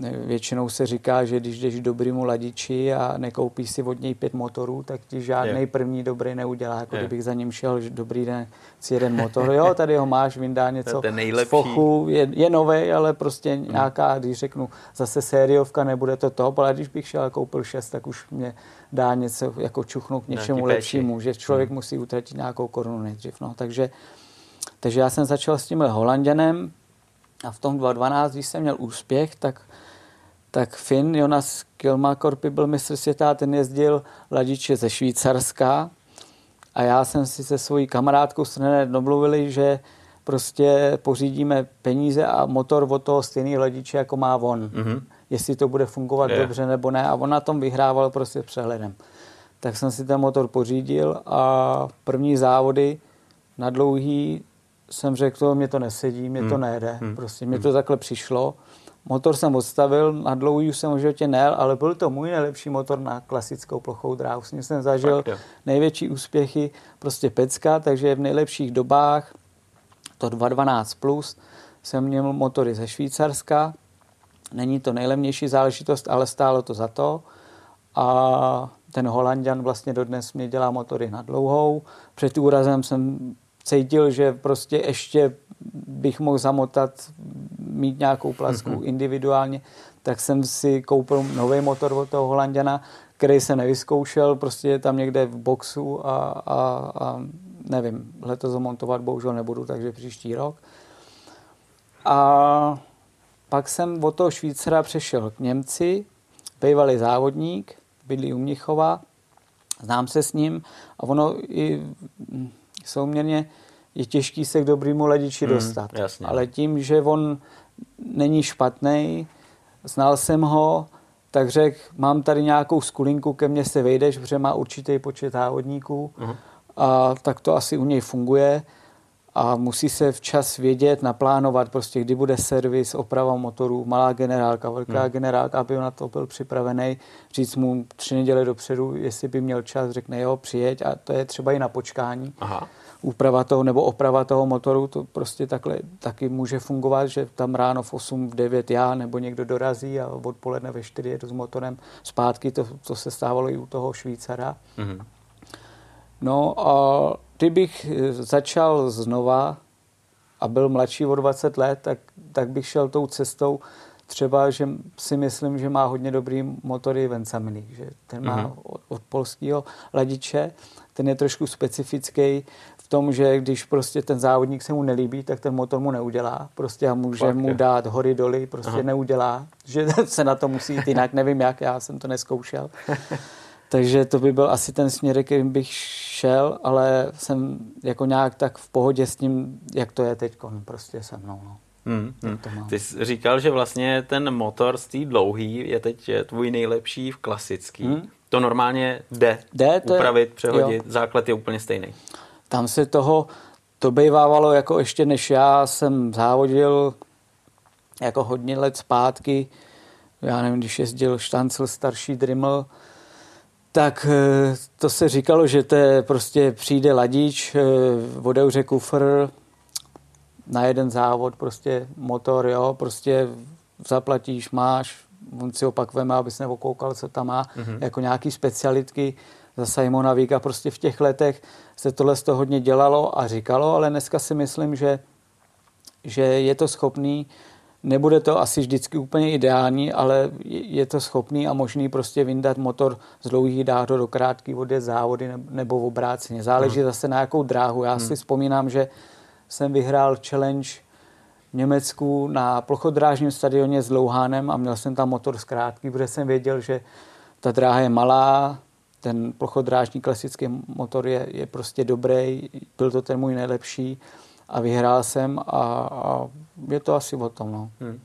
[SPEAKER 2] Většinou se říká, že když jdeš dobrýmu ladiči a nekoupíš si od něj pět motorů, tak ti žádný je. první dobrý neudělá, jako je. kdybych za ním šel, že dobrý den, si jeden motor, jo, tady ho máš, vyndá něco z fochu, je, je nový, ale prostě hmm. nějaká, když řeknu, zase sériovka, nebude to top, ale když bych šel a koupil šest, tak už mě dá něco, jako čuchnout k něčemu lepšímu, že člověk hmm. musí utratit nějakou korunu nejdřív, no, takže, takže já jsem začal s tímhle Holanděnem a v tom 2012, když jsem měl úspěch, tak tak Finn Jonas Kilmakorpy byl mistr světa, ten jezdil ladiče ze Švýcarska a já jsem si se svojí kamarádkou s domluvili, že prostě pořídíme peníze a motor od toho stejný ladiče, jako má on. Mm-hmm. Jestli to bude fungovat yeah. dobře nebo ne. A on na tom vyhrával prostě přehledem. Tak jsem si ten motor pořídil a první závody na dlouhý jsem řekl, to mě to nesedí, mě mm. to nejde. Mm. Prostě mě mm. to takhle přišlo Motor jsem odstavil, na dlouhý už jsem v životě nel, ale byl to můj nejlepší motor na klasickou plochou dráhu. S ním jsem zažil tak, největší úspěchy, prostě pecka, takže v nejlepších dobách, to 212+, plus, jsem měl motory ze Švýcarska. Není to nejlevnější záležitost, ale stálo to za to. A ten Holandian vlastně dodnes mě dělá motory na dlouhou. Před úrazem jsem cítil, že prostě ještě bych mohl zamotat, mít nějakou plasku mm-hmm. individuálně, tak jsem si koupil nový motor od toho Holanděna, který se nevyzkoušel, prostě je tam někde v boxu a, a, a nevím, letos ho montovat bohužel nebudu, takže příští rok. A pak jsem od toho Švýcara přešel k Němci, bývalý závodník, bydlí u Mnichova, znám se s ním a ono i souměrně je těžký se k dobrému ladiči hmm, dostat. Jasně. Ale tím, že on není špatný, znal jsem ho, tak řekl, mám tady nějakou skulinku, ke mně se vejdeš, protože má určitý počet závodníků uh-huh. a tak to asi u něj funguje a musí se včas vědět, naplánovat, prostě kdy bude servis, oprava motorů, malá generálka, velká hmm. generálka, aby na to byl připravený, říct mu tři neděle dopředu, jestli by měl čas, řekne jo, přijeď a to je třeba i na počkání. Aha úprava toho nebo oprava toho motoru, to prostě takhle taky může fungovat, že tam ráno v 8, v 9 já nebo někdo dorazí a odpoledne ve 4 jedu s motorem zpátky, to, to se stávalo i u toho Švýcara. Mm-hmm. No a kdybych začal znova a byl mladší o 20 let, tak, tak bych šel tou cestou, třeba, že si myslím, že má hodně dobrý motory Vensamily, že ten má mm-hmm. od, od polského ladiče, ten je trošku specifický, v tom, že když prostě ten závodník se mu nelíbí, tak ten motor mu neudělá. Prostě a může Fakt, mu je. dát hory doly, prostě Aha. neudělá. Že se na to musí jít jinak, nevím jak, já jsem to neskoušel. Takže to by byl asi ten směr, kterým bych šel, ale jsem jako nějak tak v pohodě s tím, jak to je teď, prostě se mnou. No.
[SPEAKER 1] Hmm, hmm. Ty jsi říkal, že vlastně ten motor z té dlouhý je teď tvůj nejlepší v klasický. Hmm. To normálně jde, jde to upravit, je, přehodit, jo. základ je úplně stejný.
[SPEAKER 2] Tam se toho, to bývávalo jako ještě než já jsem závodil jako hodně let zpátky, já nevím, když jezdil Štancel, starší Dremel, tak eh, to se říkalo, že to je prostě přijde ladič, eh, odevře kufr, na jeden závod prostě motor, jo, prostě zaplatíš, máš, on si opak veme, abys neokoukal, co tam má, mm-hmm. jako nějaký specialitky za Simona Víka, prostě v těch letech se tohle z toho hodně dělalo a říkalo, ale dneska si myslím, že, že je to schopný Nebude to asi vždycky úplně ideální, ale je to schopný a možný prostě vyndat motor z dlouhých dráh do krátký vody závody nebo v obráceně. Záleží hmm. zase na jakou dráhu. Já hmm. si vzpomínám, že jsem vyhrál challenge v Německu na plochodrážním stadioně s Louhánem a měl jsem tam motor z krátký, protože jsem věděl, že ta dráha je malá, ten plochodrážní klasický motor je, je prostě dobrý, byl to ten můj nejlepší a vyhrál jsem a, a je to asi o tom. No. Hmm.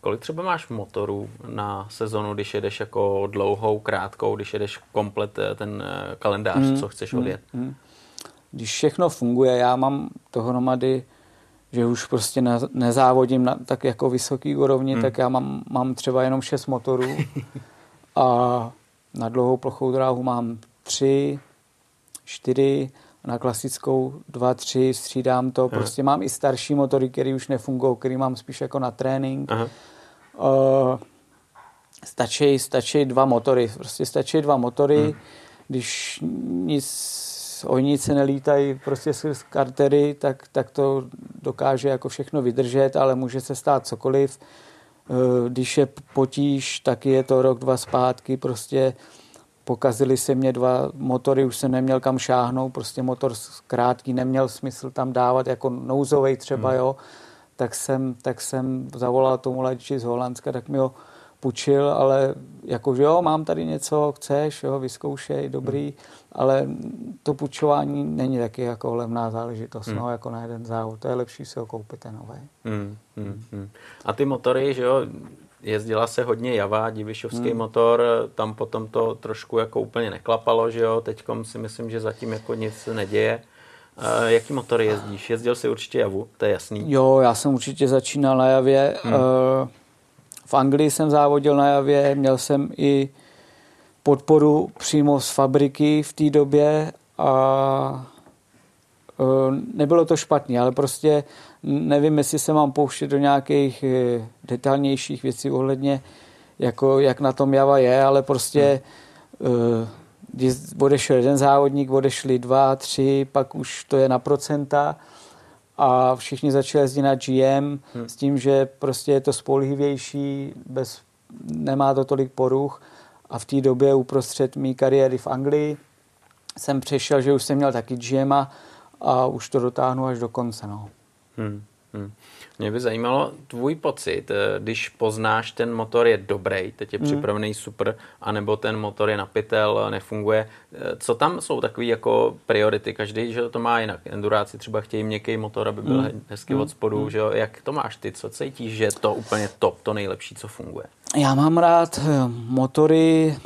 [SPEAKER 1] Kolik třeba máš motorů na sezonu, když jedeš jako dlouhou, krátkou, když jedeš komplet eh, ten eh, kalendář, hmm. co chceš hmm. odjet? Hmm. Hmm.
[SPEAKER 2] Když všechno funguje, já mám toho nomady, že už prostě ne, nezávodím na tak jako vysoký úrovni, hmm. tak já mám, mám třeba jenom šest motorů a na dlouhou plochou dráhu mám tři, čtyři na klasickou 2-3, střídám to. Aha. Prostě mám i starší motory, které už nefungují, který mám spíš jako na trénink. Aha. Uh, stačí, stačí dva motory. Prostě stačí dva motory, hmm. když nic ojnice nelítají prostě skrz kartery, tak, tak to dokáže jako všechno vydržet, ale může se stát cokoliv. Když je potíž, tak je to rok, dva zpátky, prostě pokazily se mě dva motory, už jsem neměl kam šáhnout, prostě motor krátký, neměl smysl tam dávat jako nouzový třeba, hmm. jo, tak jsem, tak jsem zavolal tomu ladiči z Holandska, tak mi ho půjčil, ale jakože jo, mám tady něco, chceš, jo, vyzkoušej, dobrý, hmm. ale to půjčování není taky jako levná záležitost, hmm. no, jako na jeden závod, to je lepší si ho koupit ten nový. Hmm,
[SPEAKER 1] hmm, hmm. A ty motory, že jo, jezdila se hodně Java, divišovský hmm. motor, tam potom to trošku jako úplně neklapalo, že jo, teďkom si myslím, že zatím jako nic neděje. Uh, jaký motory jezdíš? Jezdil jsi určitě Javu, to je jasný.
[SPEAKER 2] Jo, já jsem určitě začínal na Javě. Hmm. Uh, v Anglii jsem závodil na Javě, měl jsem i podporu přímo z fabriky v té době a nebylo to špatné, ale prostě nevím, jestli se mám pouštět do nějakých eh, detailnějších věcí ohledně, jako jak na tom Java je, ale prostě hmm. když odešel jeden závodník, odešli dva, tři, pak už to je na procenta a všichni začali jezdit na GM hmm. s tím, že prostě je to spolehlivější, bez, nemá to tolik poruch a v té době uprostřed mý kariéry v Anglii jsem přešel, že už jsem měl taky GM a už to dotáhnu až do konce. No. Hmm,
[SPEAKER 1] hmm. Mě by zajímalo tvůj pocit, eh, když poznáš, ten motor je dobrý, teď je hmm. připravený super, anebo ten motor je napitel, nefunguje. Eh, co tam jsou takové jako priority? Každý, že to má jinak. Enduráci třeba chtějí měkký motor, aby byl hmm. hezky hmm. od spodu, hmm. že jo? Jak to máš ty? Co cítíš, že je to úplně top, to nejlepší, co funguje?
[SPEAKER 2] Já mám rád eh, motory,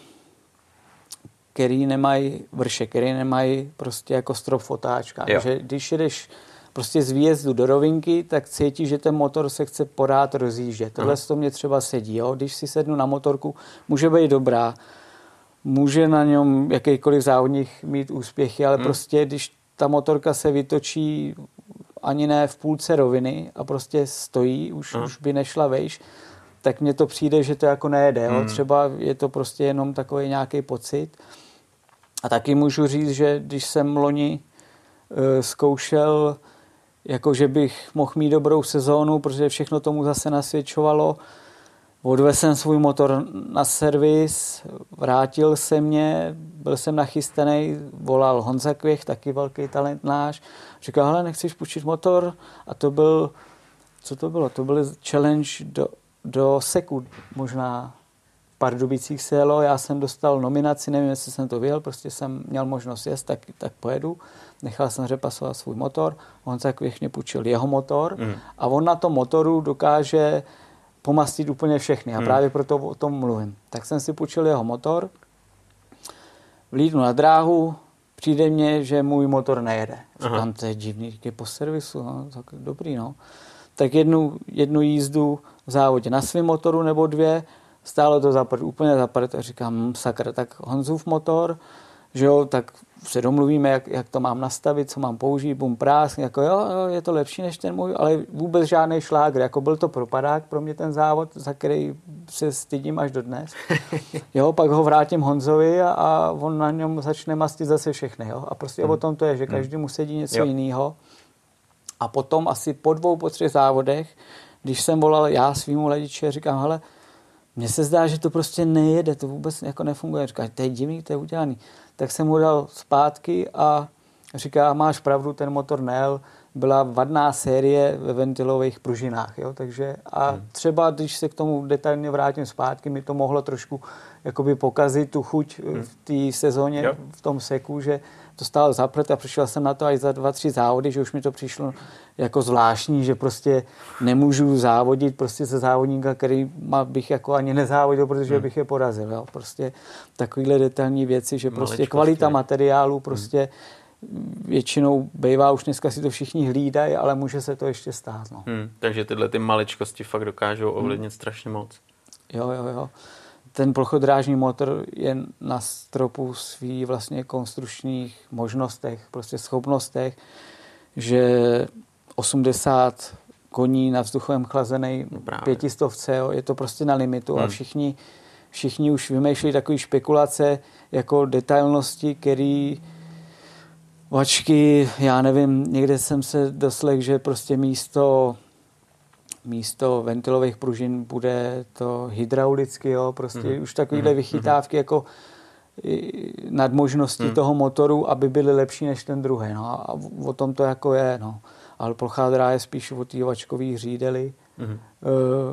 [SPEAKER 2] který nemají vrše, který nemají prostě jako strop v otáčkách. Že když jedeš prostě z výjezdu do rovinky, tak cítí, že ten motor se chce porád rozjíždět. Tohle to mě třeba sedí. Jo? Když si sednu na motorku, může být dobrá, může na něm jakýkoliv závodník mít úspěchy, ale hmm. prostě když ta motorka se vytočí ani ne v půlce roviny a prostě stojí, už, hmm. už by nešla vejš, tak mně to přijde, že to jako nejede. Jo? Hmm. Třeba je to prostě jenom takový nějaký pocit. A taky můžu říct, že když jsem loni uh, zkoušel jako že bych mohl mít dobrou sezónu, protože všechno tomu zase nasvědčovalo. Odvezl jsem svůj motor na servis, vrátil se mě, byl jsem nachystaný, volal Honza Kvěch, taky velký talent náš. Říkal, hele, nechceš půjčit motor? A to byl, co to bylo? To byl challenge do, do sekund možná Pardubicích se jelo, já jsem dostal nominaci, nevím, jestli jsem to vyjel, prostě jsem měl možnost jet, tak, tak pojedu. Nechal jsem řepasovat svůj motor, on tak mě půjčil jeho motor mm. a on na tom motoru dokáže pomastit úplně všechny a mm. právě proto o tom mluvím. Tak jsem si půjčil jeho motor, vlídnu na dráhu, přijde mně, že můj motor nejede. Říkám, to je divný, je po servisu, no, tak dobrý, no. Tak jednu, jednu jízdu v závodě na svém motoru nebo dvě, stálo to zaprt, úplně zaprt a říkám, hm, sakra, tak Honzův motor, že jo, tak se domluvíme, jak, jak to mám nastavit, co mám použít, bum prás, jako jo, jo, je to lepší než ten můj, ale vůbec žádný šlágr, jako byl to propadák pro mě ten závod, za který se stydím až do dnes. Jo, pak ho vrátím Honzovi a, a on na něm začne mastit zase všechny, jo, a prostě hmm. o tom to je, že hmm. každý mu sedí něco jiného. A potom asi po dvou, po třech závodech, když jsem volal já svýmu lediči, říkám, hele, mně se zdá, že to prostě nejede, to vůbec jako nefunguje. Říká, to je divný, to je udělaný. Tak jsem mu dal zpátky a říká, máš pravdu, ten motor nejel, byla vadná série ve ventilových pružinách. Jo? Takže a hmm. třeba, když se k tomu detailně vrátím zpátky, mi to mohlo trošku jakoby pokazit tu chuť hmm. v té sezóně, jo. v tom seku, že to stálo zaplet a přišel jsem na to až za dva, tři závody, že už mi to přišlo jako zvláštní, že prostě nemůžu závodit prostě se závodníka, který má, bych jako ani nezávodil, protože hmm. bych je porazil. Jo. Prostě takovýhle detailní věci, že prostě kvalita materiálu prostě hmm. Většinou bývá, už dneska si to všichni hlídají, ale může se to ještě stát. No.
[SPEAKER 1] Hmm. Takže tyhle ty maličkosti fakt dokážou ovlivnit hmm. strašně moc.
[SPEAKER 2] Jo, jo, jo ten plochodrážní motor je na stropu svý vlastně konstručních možnostech, prostě schopnostech, že 80 koní na vzduchovém chlazený no pětistovce, jo, je to prostě na limitu hmm. a všichni, všichni už vymýšlí takové špekulace jako detailnosti, který vačky, já nevím, někde jsem se doslech, že prostě místo místo ventilových pružin bude to hydraulicky, jo, prostě mm-hmm. už takovýhle mhm. vychytávky mm-hmm. jako nad možností mm. toho motoru, aby byly lepší než ten druhý. No. A o tom to jako je. No. Ale plochá je spíš o té vačkový řídeli. Mm.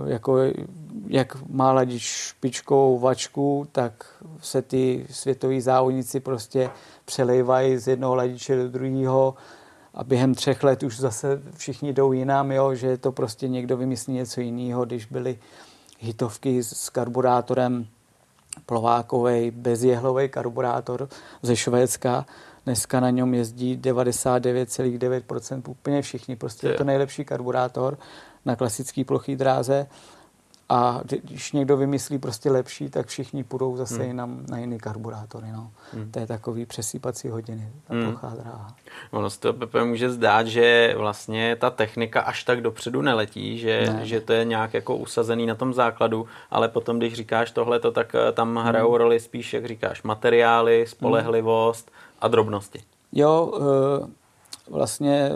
[SPEAKER 2] E, jako, jak má ladit špičkou vačku, tak se ty světoví závodníci prostě přelejvají z jednoho ladiče do druhého a během třech let už zase všichni jdou jinam, jo, že to prostě někdo vymyslí něco jiného, když byly hitovky s karburátorem plovákový, bezjehlový karburátor ze Švédska. Dneska na něm jezdí 99,9% úplně všichni. Prostě je to nejlepší karburátor na klasický plochý dráze. A když někdo vymyslí prostě lepší, tak všichni půjdou zase hmm. jinam na jiný karburátory. No. Hmm. To je takový přesýpací hodiny, ta hmm. plochá dráha.
[SPEAKER 1] Ono se to Pepe může zdát, že vlastně ta technika až tak dopředu neletí, že, ne. že to je nějak jako usazený na tom základu, ale potom, když říkáš tohle, tak eh, tam hmm. hrajou hmm. roli spíš, jak říkáš, materiály, spolehlivost hmm. a drobnosti.
[SPEAKER 2] Jo, eh, vlastně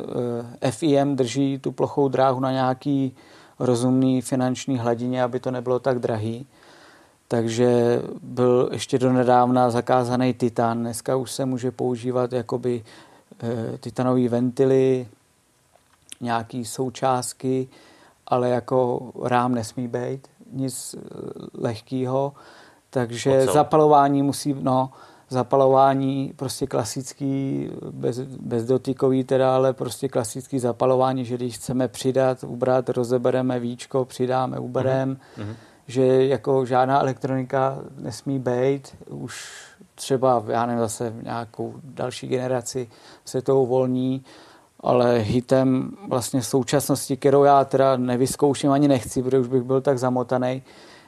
[SPEAKER 2] eh, FIM drží tu plochou dráhu na nějaký rozumný finanční hladině, aby to nebylo tak drahý. Takže byl ještě do nedávna zakázaný titan. Dneska už se může používat jakoby e, titanové ventily, nějaký součástky, ale jako rám nesmí být, nic eh, lehkého. Takže Ocel. zapalování musí, no, zapalování prostě klasický, bez, bezdotykový teda, ale prostě klasický zapalování, že když chceme přidat, ubrat, rozebereme víčko, přidáme, ubereme, mm-hmm. že jako žádná elektronika nesmí být, už třeba, já nevím, zase nějakou další generaci se to uvolní, ale hitem vlastně v současnosti, kterou já teda nevyzkouším ani nechci, protože už bych byl tak zamotaný,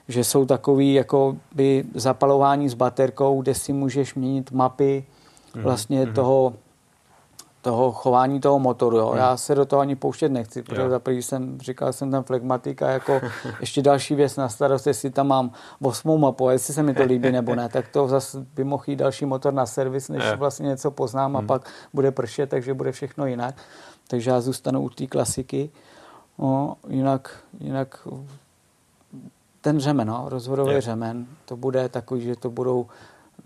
[SPEAKER 2] že jsou takový jako by zapalování s baterkou, kde si můžeš měnit mapy mhm, vlastně mm-hmm. toho, toho chování toho motoru. Jo. Mm. Já se do toho ani pouštět nechci, protože za první jsem říkal, jsem tam flegmatik a jako ještě další věc na starost, jestli tam mám osmou mapu, jestli se mi to líbí nebo ne, tak to zase by mohl jít další motor na servis, než yeah. vlastně něco poznám mm. a mhm. pak bude pršet, takže bude všechno jinak. Takže já zůstanu u té klasiky. No, jinak, jinak ten řemen, no, rozvodový je. řemen, to bude takový, že to budou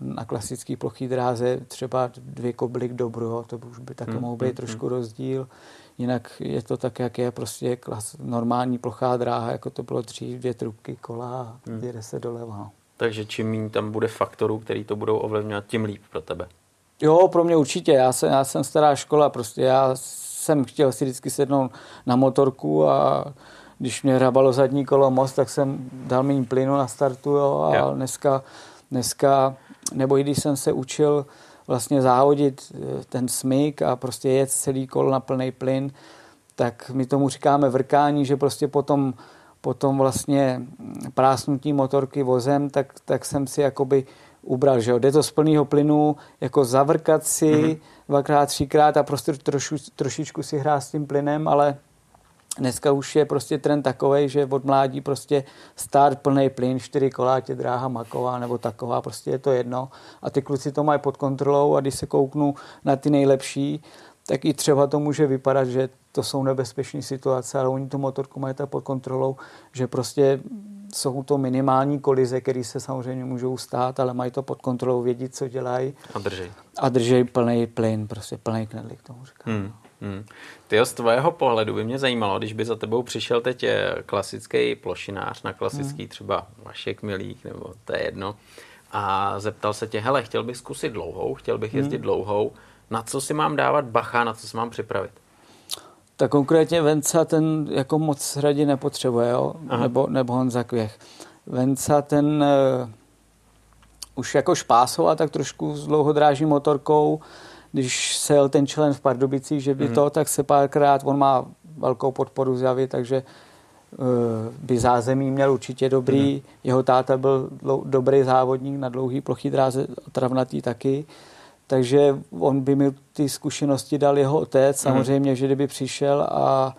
[SPEAKER 2] na klasické plochý dráze třeba dvě kobly k dobru, to už by také hmm, mohl být hmm, trošku hmm. rozdíl. Jinak je to tak, jak je prostě klas, normální plochá dráha, jako to bylo dřív, dvě trubky, kola a hmm. jede se doleva. No.
[SPEAKER 1] takže čím méně tam bude faktorů, který to budou ovlivňovat, tím líp pro tebe.
[SPEAKER 2] Jo, pro mě určitě. Já jsem, já jsem stará škola, prostě já jsem chtěl si vždycky sednout na motorku a když mě hrabalo zadní kolo most, tak jsem dal méně plynu na startu jo, a jo. dneska, dneska, nebo i když jsem se učil vlastně závodit eh, ten smyk a prostě jet celý kolo na plný plyn, tak my tomu říkáme vrkání, že prostě potom, potom vlastně prásnutí motorky vozem, tak, tak jsem si jakoby ubral, že jo. Jde to z plného plynu, jako zavrkat si mm-hmm. dvakrát, třikrát a prostě trošu, trošičku si hrát s tím plynem, ale dneska už je prostě trend takový, že od mládí prostě start plný plyn, čtyři kola, tě dráha maková nebo taková, prostě je to jedno. A ty kluci to mají pod kontrolou a když se kouknu na ty nejlepší, tak i třeba to může vypadat, že to jsou nebezpečné situace, ale oni tu motorku mají tak pod kontrolou, že prostě jsou to minimální kolize, které se samozřejmě můžou stát, ale mají to pod kontrolou, vědí, co dělají.
[SPEAKER 1] A držej.
[SPEAKER 2] A držej plný plyn, prostě plný knedlík, tomu říkám. Hmm.
[SPEAKER 1] Hmm. Ty z tvého pohledu by mě zajímalo, když by za tebou přišel teď eh, klasický plošinář na klasický hmm. třeba Vašek Milík, nebo to je jedno, a zeptal se tě, hele, chtěl bych zkusit dlouhou, chtěl bych jezdit hmm. dlouhou, na co si mám dávat bacha, na co si mám připravit?
[SPEAKER 2] Tak konkrétně Venca ten jako moc hradě nepotřebuje, jo? Nebo, nebo Honza Kvěch. Venca ten uh, už jako špásová tak trošku s dlouhodráží motorkou, když se jel ten člen v Pardubicích, že by mm. to, tak se párkrát, on má velkou podporu z Javy, takže uh, by zázemí měl určitě dobrý. Mm. Jeho táta byl dlou, dobrý závodník na dlouhý plochý dráze, travnatý taky. Takže on by mi ty zkušenosti dal jeho otec. Mhm. Samozřejmě, mm. že kdyby přišel a,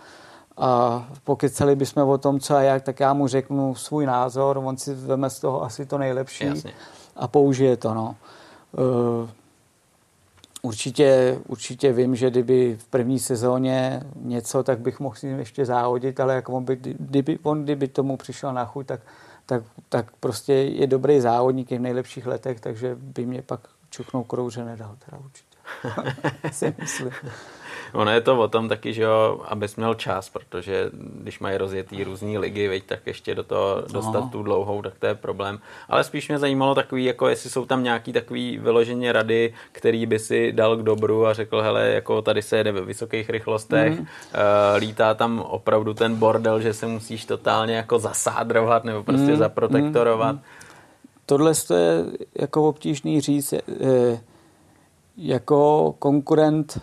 [SPEAKER 2] a pokecali bychom o tom, co a jak, tak já mu řeknu svůj názor, on si veme z toho asi to nejlepší Jasně. a použije to. No. Uh, Určitě, určitě vím, že kdyby v první sezóně něco, tak bych mohl s ním ještě závodit, ale jak on by, kdyby, on kdyby tomu přišel na chuť, tak, tak, tak prostě je dobrý závodník, je v nejlepších letech, takže by mě pak čuknou krouže nedal, teda určitě. si myslím.
[SPEAKER 1] Ono je to o tom taky, že jo, abys měl čas, protože když mají rozjetý různý ligy, veď, tak ještě do toho dostat no. tu dlouhou, tak to je problém. Ale spíš mě zajímalo takový, jako jestli jsou tam nějaký takový vyloženě rady, který by si dal k dobru a řekl, hele, jako tady se jede ve vysokých rychlostech, mm. uh, lítá tam opravdu ten bordel, že se musíš totálně jako zasádrovat nebo prostě mm. zaprotektorovat. Mm.
[SPEAKER 2] Tohle je jako obtížný říct, eh, jako konkurent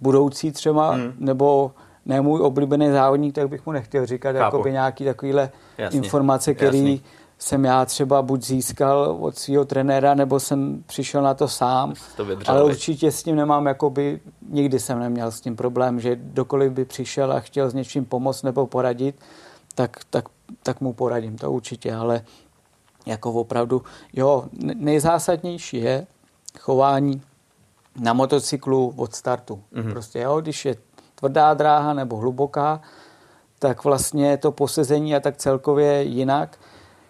[SPEAKER 2] budoucí třeba, hmm. nebo ne můj oblíbený závodník, tak bych mu nechtěl říkat jako by nějaký takovýhle Jasně. informace, který Jasně. jsem já třeba buď získal od svého trenéra, nebo jsem přišel na to sám. To ale určitě s tím nemám, jakoby, nikdy jsem neměl s tím problém, že dokoliv by přišel a chtěl s něčím pomoct nebo poradit, tak, tak, tak mu poradím, to určitě, ale jako opravdu, jo, nejzásadnější je chování na motocyklu od startu. Mm-hmm. Prostě jo, když je tvrdá dráha nebo hluboká, tak vlastně to posezení a tak celkově jinak,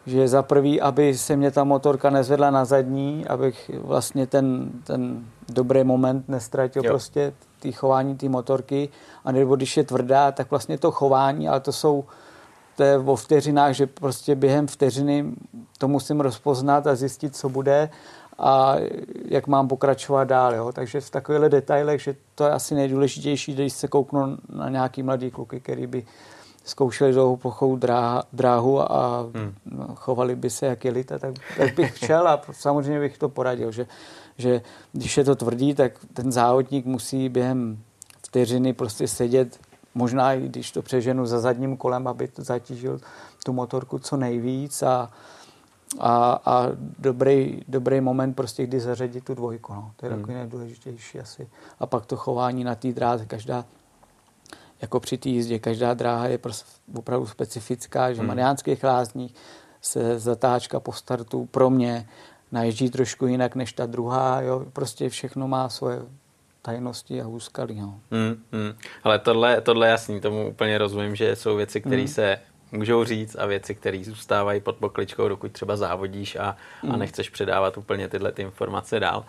[SPEAKER 2] že za prvý, aby se mě ta motorka nezvedla na zadní, abych vlastně ten, ten dobrý moment nestratil jo. prostě ty chování té motorky, a nebo když je tvrdá, tak vlastně to chování, ale to jsou to je o vteřinách, že prostě během vteřiny to musím rozpoznat a zjistit, co bude a jak mám pokračovat dál. Jo? Takže v takovýchhle detailech, že to je asi nejdůležitější, když se kouknu na nějaký mladý kluky, který by zkoušeli dlouhou plochou dráhu a hmm. Chovali by se jak jelita, tak, tak bych šel a samozřejmě bych to poradil, že, že když je to tvrdý, tak ten závodník musí během vteřiny prostě sedět, možná i když to přeženu za zadním kolem, aby to zatížil tu motorku co nejvíc a, a, a dobrý, dobrý moment prostě, kdy zařadit tu dvojku. No. To je hmm. takový nejdůležitější asi. A pak to chování na té dráze, každá jako při té jízdě, každá dráha je prostě opravdu specifická, že hmm. v Mariánských lázních se zatáčka po startu pro mě naježdí trošku jinak než ta druhá, jo. prostě všechno má svoje tajnosti a úskalí. No.
[SPEAKER 1] Hmm, hmm. Ale tohle, tohle jasný, tomu úplně rozumím, že jsou věci, které hmm. se můžou říct a věci, které zůstávají pod pokličkou, dokud třeba závodíš a, mm. a nechceš předávat úplně tyhle ty informace dál.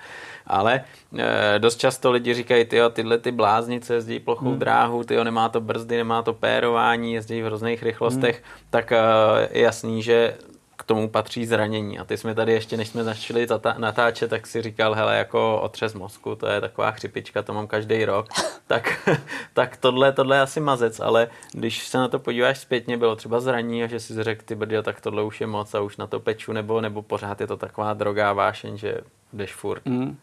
[SPEAKER 1] Ale e, dost často lidi říkají, tyjo, tyhle ty bláznice jezdí plochou mm. dráhu, tyjo, nemá to brzdy, nemá to pérování, jezdí v hrozných rychlostech, mm. tak e, je jasný, že tomu patří zranění. A ty jsme tady ještě, než jsme začali natáčet, tak si říkal, hele, jako otřes mozku, to je taková chřipička, to mám každý rok. tak, tak tohle, tohle je asi mazec, ale když se na to podíváš zpětně, bylo třeba zraní a že si řekl, ty brdě, tak tohle už je moc a už na to peču, nebo, nebo pořád je to taková drogá vášeň, že jdeš furt. Mm.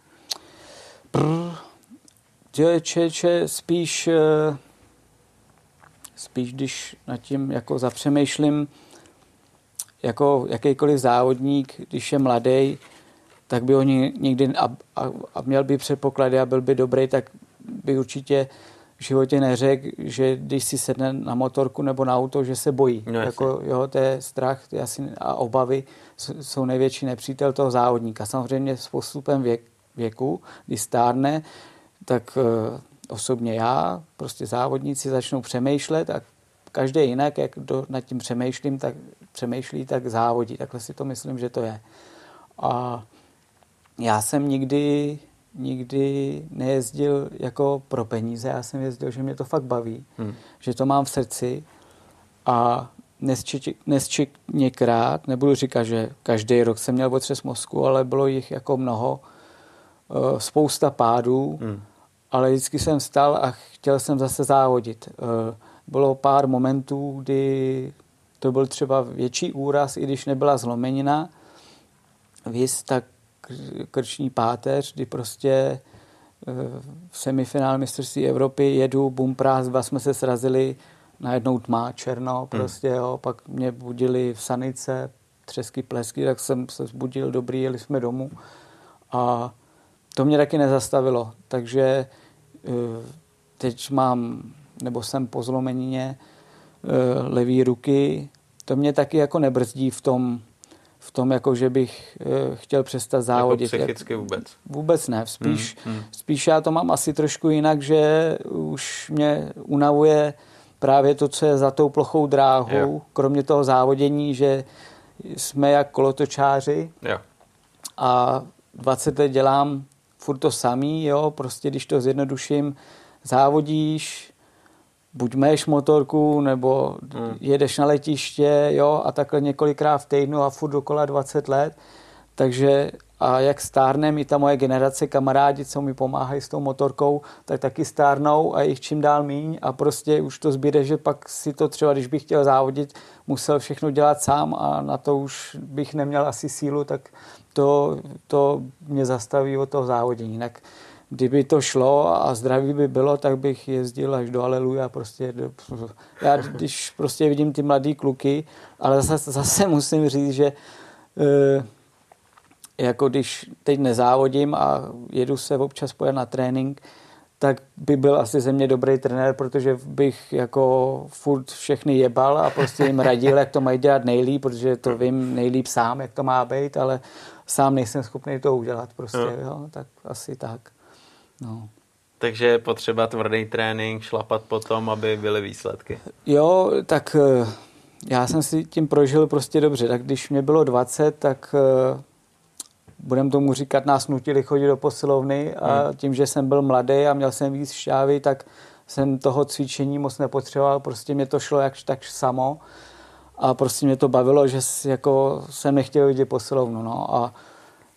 [SPEAKER 2] Če, spíš, eh, spíš když nad tím jako zapřemýšlím, jako jakýkoliv závodník, když je mladý, tak by oni nikdy a, a, a měl by předpoklady a byl by dobrý, tak by určitě v životě neřekl, že když si sedne na motorku nebo na auto, že se bojí. No, jako, jo, to je strach to je asi, a obavy jsou největší nepřítel toho závodníka. Samozřejmě s postupem věk, věku, když stárne, tak uh, osobně já, prostě závodníci začnou přemýšlet a každý jinak, jak do, nad tím přemýšlím, tak přemýšlí, tak závodí. Takhle si to myslím, že to je. A já jsem nikdy, nikdy nejezdil jako pro peníze, já jsem jezdil, že mě to fakt baví, hmm. že to mám v srdci a nesčetněkrát, nebudu říkat, že každý rok jsem měl otřes mozku, ale bylo jich jako mnoho, eh, spousta pádů, hmm. ale vždycky jsem stal a chtěl jsem zase závodit. Eh, bylo pár momentů, kdy to byl třeba větší úraz, i když nebyla zlomenina. Vys tak krční páteř, kdy prostě eh, v semifinál mistrovství Evropy jedu, bum, prás, dva jsme se srazili, najednou tma, černo, hmm. prostě, hmm. jo, pak mě budili v sanice, třesky, plesky, tak jsem se zbudil, dobrý, jeli jsme domů a to mě taky nezastavilo, takže eh, teď mám, nebo jsem po zlomenině Eh, levý ruky, to mě taky jako nebrzdí v tom, v tom jako že bych eh, chtěl přestat jako závodit.
[SPEAKER 1] Jako psychicky vůbec?
[SPEAKER 2] Vůbec ne, spíš, hmm, hmm. spíš já to mám asi trošku jinak, že už mě unavuje právě to, co je za tou plochou dráhou, jo. kromě toho závodění, že jsme jak kolotočáři
[SPEAKER 1] jo.
[SPEAKER 2] a 20 let dělám furt to samý, jo, prostě když to zjednoduším, závodíš, buď meš motorku, nebo hmm. jedeš na letiště, jo, a takhle několikrát v týdnu a furt dokola 20 let. Takže a jak stárnem, i ta moje generace kamarádi, co mi pomáhají s tou motorkou, tak taky stárnou a jich čím dál míň a prostě už to zbyde, že pak si to třeba, když bych chtěl závodit, musel všechno dělat sám a na to už bych neměl asi sílu, tak to, to mě zastaví od toho závodění. Jinak kdyby to šlo a zdraví by bylo, tak bych jezdil až do Aleluja. Prostě do, já když prostě vidím ty mladý kluky, ale zase, zase musím říct, že e, jako když teď nezávodím a jedu se občas pojet na trénink, tak by byl asi ze mě dobrý trenér, protože bych jako furt všechny jebal a prostě jim radil, jak to mají dělat nejlíp, protože to vím nejlíp sám, jak to má být, ale sám nejsem schopný to udělat prostě, jo, tak asi tak. No.
[SPEAKER 1] Takže je potřeba tvrdý trénink, šlapat potom, aby byly výsledky.
[SPEAKER 2] Jo, tak eh, já jsem si tím prožil prostě dobře. Tak když mě bylo 20, tak eh, budem tomu říkat, nás nutili chodit do posilovny a hmm. tím, že jsem byl mladý a měl jsem víc šťávy, tak jsem toho cvičení moc nepotřeboval, prostě mě to šlo jak tak samo a prostě mě to bavilo, že jako jsem nechtěl vidět posilovnu. No. A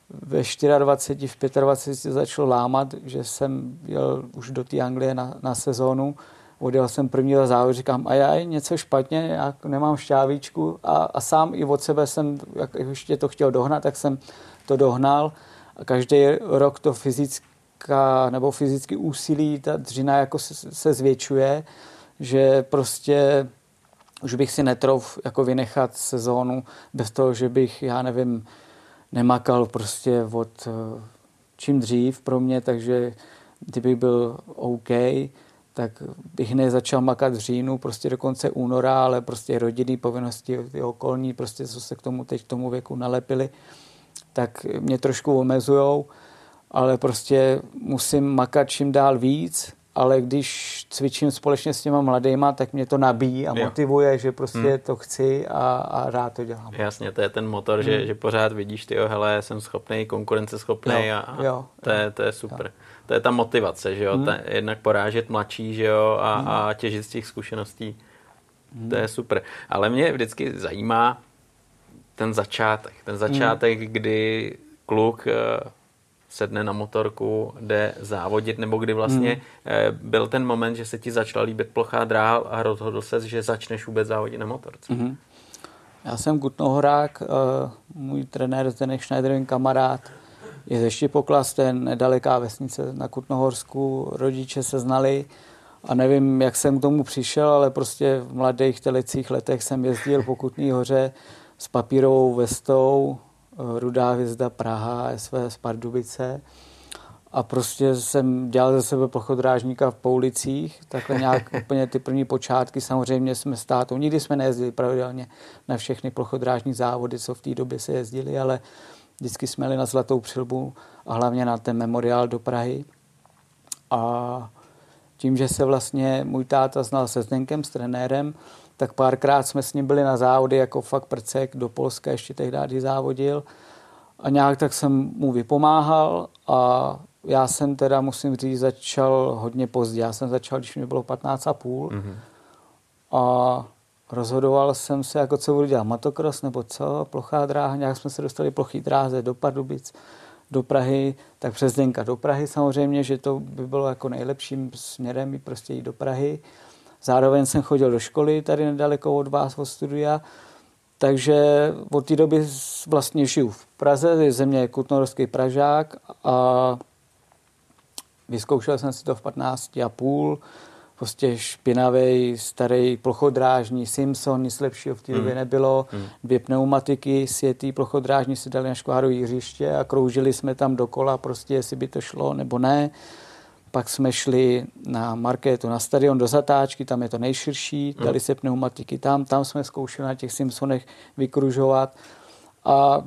[SPEAKER 2] ve 24, v 25 se začalo lámat, že jsem jel už do té Anglie na, na sezónu, odjel jsem první závod, říkám, a já něco špatně, já nemám šťávíčku. A, a sám i od sebe jsem, jak ještě to chtěl dohnat, tak jsem to dohnal. A každý rok to fyzická nebo fyzicky úsilí, ta dřina jako se, se zvětšuje, že prostě už bych si netrouf jako vynechat sezónu bez toho, že bych, já nevím, nemakal prostě od eh, čím dřív pro mě, takže kdybych byl OK, tak bych nezačal makat v říjnu, prostě do konce února, ale prostě rodinný povinnosti, ty okolní, prostě co se k tomu teď k tomu věku nalepili, tak mě trošku omezujou, ale prostě musím makat čím dál víc, ale když cvičím společně s těma mladýma, tak mě to nabíjí a jo. motivuje, že prostě hmm. to chci a, a rád to dělám.
[SPEAKER 1] Jasně, to je ten motor, hmm. že, že pořád vidíš, ty hele, jsem schopný, konkurenceschopný jo. a, jo. To, je, to je super. Jo. To je ta motivace, že jo, hmm. ta, jednak porážet mladší, že jo, a, hmm. a těžit z těch zkušeností. Hmm. To je super. Ale mě vždycky zajímá, ten začátek. Ten začátek, mm. kdy kluk sedne na motorku, jde závodit, nebo kdy vlastně hmm. byl ten moment, že se ti začala líbit plochá dráha a rozhodl se, že začneš vůbec závodit na motorce? Hmm.
[SPEAKER 2] Já jsem Kutnohorák, eh, můj trenér Zdenek Schneiderin kamarád, je ze Štipoklaz, ten nedaleká vesnice na Kutnohorsku, rodiče se znali a nevím, jak jsem k tomu přišel, ale prostě v mladých telecích letech jsem jezdil po Kutný hoře s papírovou vestou, Eh, Rudá hvězda Praha, SV Pardubice. A prostě jsem dělal ze sebe plochodrážníka v Poulicích, takhle nějak úplně ty první počátky. Samozřejmě jsme s tátou, nikdy jsme nejezdili pravidelně na všechny plochodrážní závody, co v té době se jezdili, ale vždycky jsme jeli na Zlatou přilbu a hlavně na ten memoriál do Prahy. A tím, že se vlastně můj táta znal se Zdenkem, s trenérem, tak párkrát jsme s ním byli na závody jako fakt prcek do Polska, ještě tehdy, když závodil. A nějak tak jsem mu vypomáhal a já jsem teda, musím říct, začal hodně pozdě. Já jsem začal, když mi bylo 15 a půl. Mm-hmm. A rozhodoval jsem se, jako co budu dělat, motocross nebo co, plochá dráha, nějak jsme se dostali plochý dráze do Pardubic, do Prahy, tak přes Denka do Prahy samozřejmě, že to by bylo jako nejlepším směrem i prostě jít do Prahy. Zároveň jsem chodil do školy tady nedaleko od vás, od studia, takže od té doby vlastně žiju v Praze, je země kutnorský Pražák a vyzkoušel jsem si to v 15 a půl, prostě špinavý, starý plochodrážní Simpson, nic lepšího v té době mm. nebylo. Mm. Dvě pneumatiky, světý plochodrážní si dali na škváru hřiště a kroužili jsme tam dokola, prostě jestli by to šlo nebo ne. Pak jsme šli na marketu, na stadion do zatáčky, tam je to nejširší, dali se pneumatiky tam, tam jsme zkoušeli na těch Simpsonech vykružovat. A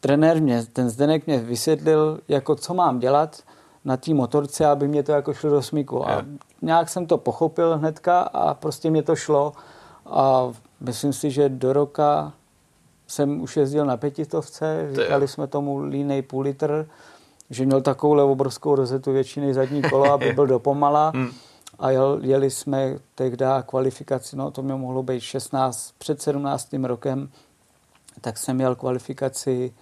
[SPEAKER 2] trenér mě, ten Zdenek mě vysvětlil, jako co mám dělat na té motorce, aby mě to jako šlo do smíku. A nějak jsem to pochopil hnedka a prostě mě to šlo. A myslím si, že do roka jsem už jezdil na pětitovce, říkali jsme tomu línej půl litr že měl takovou obrovskou rozetu většiny zadní kolo, aby byl dopomala. Hmm. A jel, jeli jsme tehdy kvalifikaci, no to mě mohlo být 16, před 17. rokem, tak jsem měl kvalifikaci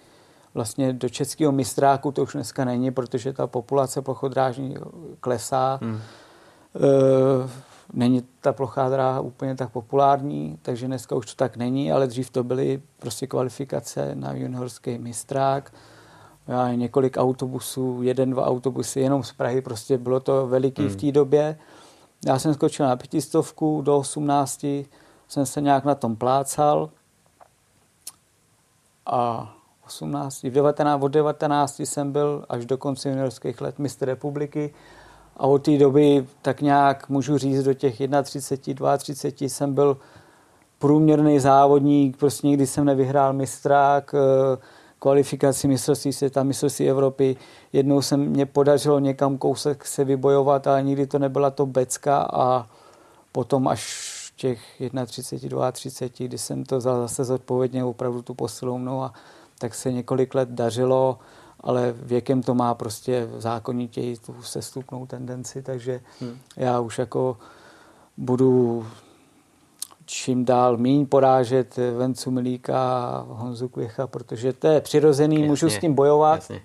[SPEAKER 2] vlastně do českého mistráku, to už dneska není, protože ta populace plochodrážní klesá. Hmm. E, není ta plochá dráha úplně tak populární, takže dneska už to tak není, ale dřív to byly prostě kvalifikace na juniorský mistrák já, několik autobusů, jeden, dva autobusy jenom z Prahy, prostě bylo to veliký hmm. v té době. Já jsem skočil na pětistovku, do 18 jsem se nějak na tom plácal a 18, v 19, od 19 jsem byl až do konce juniorských let mistr republiky a od té doby tak nějak můžu říct do těch 31, 32 jsem byl průměrný závodník, prostě nikdy jsem nevyhrál mistrák, eh, kvalifikaci mistrovství světa, mistrovství Evropy. Jednou se mě podařilo někam kousek se vybojovat, ale nikdy to nebyla to becka a potom až těch 31, 32, kdy jsem to vzal zase zodpovědně opravdu tu posilovnou a tak se několik let dařilo, ale věkem to má prostě zákonitě tu sestupnou tendenci, takže hmm. já už jako budu čím dál míň porážet Vencu Milíka a Honzu Kvěcha, protože to je přirozený, jasně, můžu s tím bojovat jasně.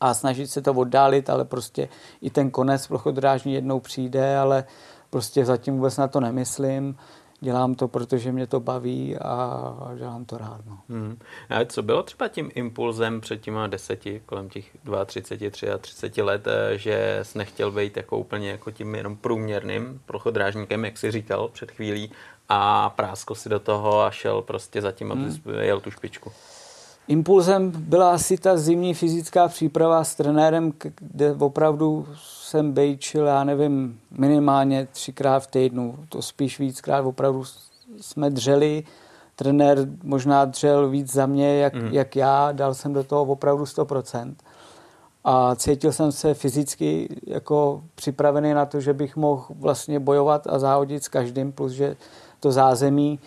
[SPEAKER 2] a snažit se to oddálit, ale prostě i ten konec plochodrážní jednou přijde, ale prostě zatím vůbec na to nemyslím. Dělám to, protože mě to baví a dělám to rád. No.
[SPEAKER 1] Hmm. A co bylo třeba tím impulzem před těma deseti, kolem těch 32, 33 let, eh, že jsi nechtěl být jako úplně jako tím jenom průměrným plochodrážníkem, jak jsi říkal před chvílí, a práskl si do toho a šel prostě zatím, aby hmm. jel tu špičku.
[SPEAKER 2] Impulzem byla asi ta zimní fyzická příprava s trenérem, kde opravdu jsem bejčil, já nevím, minimálně třikrát v týdnu, to spíš víckrát, opravdu jsme dřeli, trenér možná dřel víc za mě, jak, mm. jak já, dal jsem do toho opravdu 100%. A cítil jsem se fyzicky jako připravený na to, že bych mohl vlastně bojovat a závodit s každým, plus že to zázemí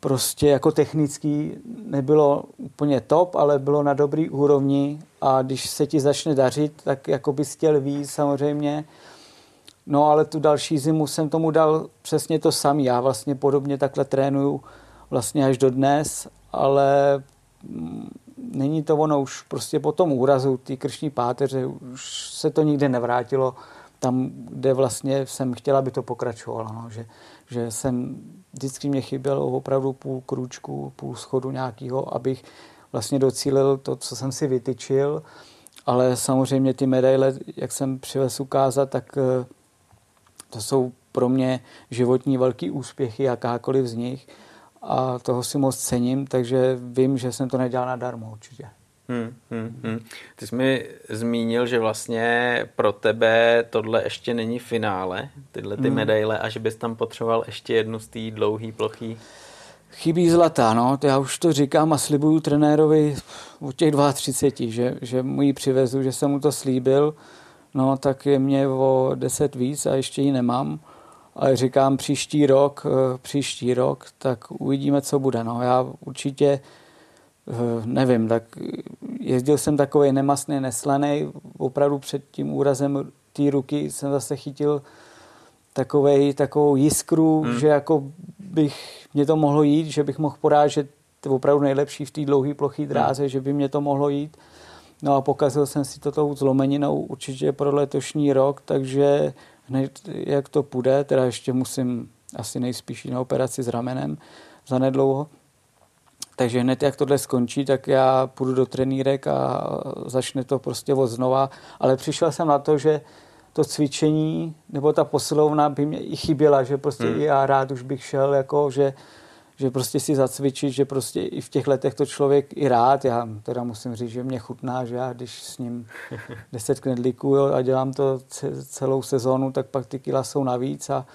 [SPEAKER 2] prostě jako technický nebylo úplně top, ale bylo na dobrý úrovni a když se ti začne dařit, tak jako bys chtěl víc samozřejmě. No ale tu další zimu jsem tomu dal přesně to samý. Já vlastně podobně takhle trénuju vlastně až do dnes ale mm, není to ono už prostě po tom úrazu té krční páteře už se to nikdy nevrátilo tam, kde vlastně jsem chtěla, aby to pokračovalo. No, že, že jsem, vždycky mě chybělo opravdu půl kručku, půl schodu nějakého, abych vlastně docílil to, co jsem si vytyčil, ale samozřejmě ty medaile, jak jsem přivez ukázat, tak eh, to jsou pro mě životní velký úspěchy, jakákoliv z nich a toho si moc cením, takže vím, že jsem to nedělal nadarmo určitě. Hmm,
[SPEAKER 1] hmm, hmm. Ty jsi mi zmínil, že vlastně pro tebe tohle ještě není finále, tyhle ty hmm. medaile, a že bys tam potřeboval ještě jednu z té dlouhý plochy.
[SPEAKER 2] Chybí zlatá, no, já už to říkám a slibuju trenérovi od těch 32, že, že mu ji přivezu, že jsem mu to slíbil, no tak je mě o 10 víc a ještě ji nemám. Ale říkám příští rok, eh, příští rok, tak uvidíme, co bude. No, já určitě nevím, tak jezdil jsem takový nemastný, neslaný, opravdu před tím úrazem té ruky jsem zase chytil takovej, takovou jiskru, hmm. že jako bych mě to mohlo jít, že bych mohl porážet opravdu nejlepší v té dlouhé ploché dráze, hmm. že by mě to mohlo jít. No a pokazil jsem si to tou zlomeninou určitě pro letošní rok, takže hned jak to půjde, teda ještě musím asi nejspíš na operaci s ramenem za nedlouho, takže hned jak tohle skončí, tak já půjdu do trenírek a začne to prostě od znova. Ale přišel jsem na to, že to cvičení nebo ta posilovna by mě i chyběla, že prostě hmm. já rád už bych šel, jako, že, že prostě si zacvičit, že prostě i v těch letech to člověk i rád, já teda musím říct, že mě chutná, že já když s ním deset knedlíků jo, a dělám to celou sezónu, tak pak ty kila jsou navíc a,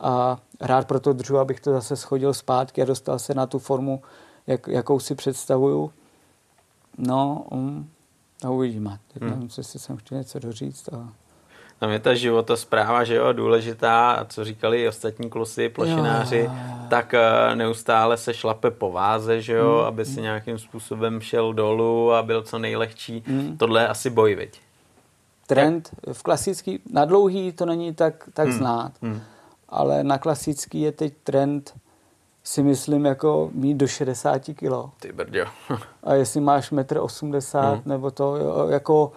[SPEAKER 2] a rád proto držu, abych to zase schodil zpátky a dostal se na tu formu, jak, jakou si představuju. No, um, a uvidíme. Teď hmm. nevím, jestli jsem chtěl něco doříct. A...
[SPEAKER 1] Tam je ta životospráva, že jo, důležitá, a co říkali i ostatní klusy, plošináři, jo. tak eh, neustále se šlape po váze, že jo, hmm. aby si nějakým způsobem šel dolů a byl co nejlehčí. Hmm. Tohle je asi boj, viď?
[SPEAKER 2] Trend v klasický, na dlouhý to není tak, tak hmm. znát, hmm. ale na klasický je teď trend si myslím jako mít do 60 kilo.
[SPEAKER 1] Ty brďo.
[SPEAKER 2] a jestli máš 1,80 m hmm. nebo to, jo, jako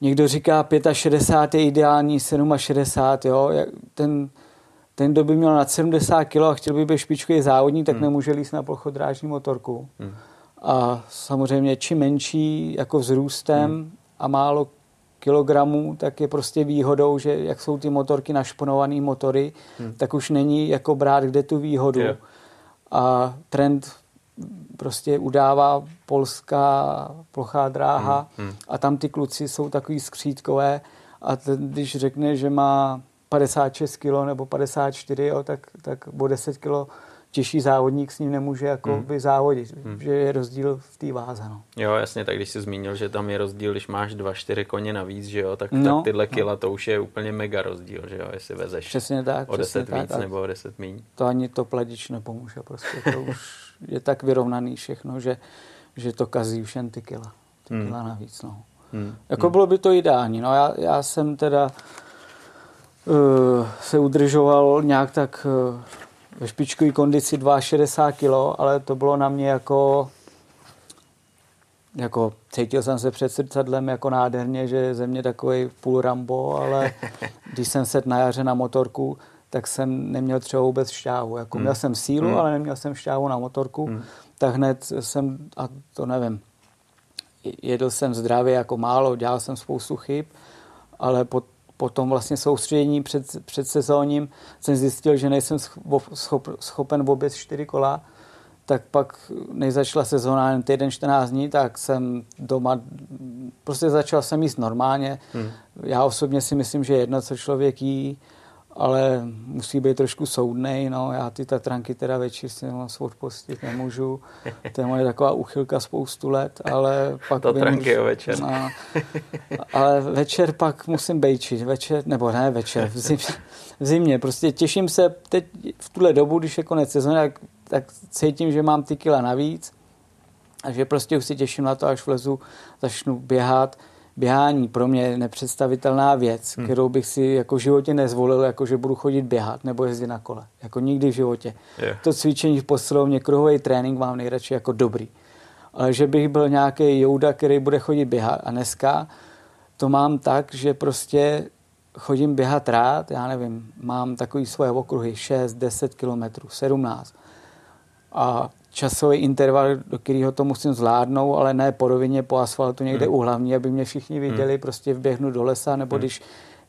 [SPEAKER 2] někdo říká 65 je ideální, 67, jo, ten, ten, kdo by měl nad 70 kg a chtěl by být špičkový závodník, tak hmm. nemůže líst na plochodrážní motorku. Hmm. A samozřejmě čím menší jako vzrůstem hmm. a málo kilogramů, tak je prostě výhodou, že jak jsou ty motorky našponované motory, hmm. tak už není jako brát kde tu výhodu. Yeah a trend prostě udává polská plochá dráha hmm, hmm. a tam ty kluci jsou takový skřítkové a ten, když řekne, že má 56 kg nebo 54, jo, tak, tak o 10 kg těžší závodník s ním nemůže jako hmm. by závodit, hmm. že je rozdíl v té váze. No.
[SPEAKER 1] Jo, jasně, tak když jsi zmínil, že tam je rozdíl, když máš dva, čtyři koně navíc, že jo, tak, no, tak tyhle no. kila, to už je úplně mega rozdíl, že jo, jestli vezeš
[SPEAKER 2] přesně tak,
[SPEAKER 1] o deset
[SPEAKER 2] tak,
[SPEAKER 1] víc tak. nebo o deset míň.
[SPEAKER 2] To ani to pledič nepomůže, prostě to už je tak vyrovnaný všechno, že, že to kazí už jen ty kila, ty hmm. kila navíc, no. Hmm. Jako hmm. bylo by to ideální, no já, já jsem teda uh, se udržoval nějak tak uh, ve špičkové kondici 62 kg, ale to bylo na mě jako jako cítil jsem se před srdcadlem jako nádherně, že ze mě takový půl Rambo, ale když jsem set na jaře na motorku, tak jsem neměl třeba vůbec šťávu. Jako hmm. Měl jsem sílu, hmm. ale neměl jsem šťávu na motorku, hmm. tak hned jsem, a to nevím, jedl jsem zdravě jako málo, dělal jsem spoustu chyb, ale po, po tom vlastně soustředění před, před sezóním jsem zjistil, že nejsem schop, schopen vůbec čtyři kola, tak pak, než začala sezóna jen týden 14 dní, tak jsem doma, prostě začal jsem jíst normálně. Hmm. Já osobně si myslím, že jedno, co člověk jí, ale musí být trošku soudnej, no, já ty Tatranky teda večer si moc odpostit nemůžu, to je moje taková uchylka spoustu let, ale pak...
[SPEAKER 1] Tatranky o večer.
[SPEAKER 2] No, ale večer pak musím bejčit, večer, nebo ne večer, v zimě, v zimě, prostě těším se teď v tuhle dobu, když je konec sezóny, tak, tak cítím, že mám ty kila navíc a že prostě už si těším na to, až vlezu, začnu běhat, běhání pro mě je nepředstavitelná věc, hmm. kterou bych si jako v životě nezvolil, jako že budu chodit běhat nebo jezdit na kole. Jako nikdy v životě.
[SPEAKER 1] Je.
[SPEAKER 2] To cvičení v posilovně, kruhový trénink mám nejradši jako dobrý. Ale že bych byl nějaký jouda, který bude chodit běhat a dneska to mám tak, že prostě chodím běhat rád, já nevím, mám takový svoje okruhy 6, 10 kilometrů, 17. A časový interval, do kterého to musím zvládnout, ale ne po rovině, po asfaltu někde hmm. u hlavní, aby mě všichni viděli, hmm. prostě vběhnu do lesa, nebo hmm. když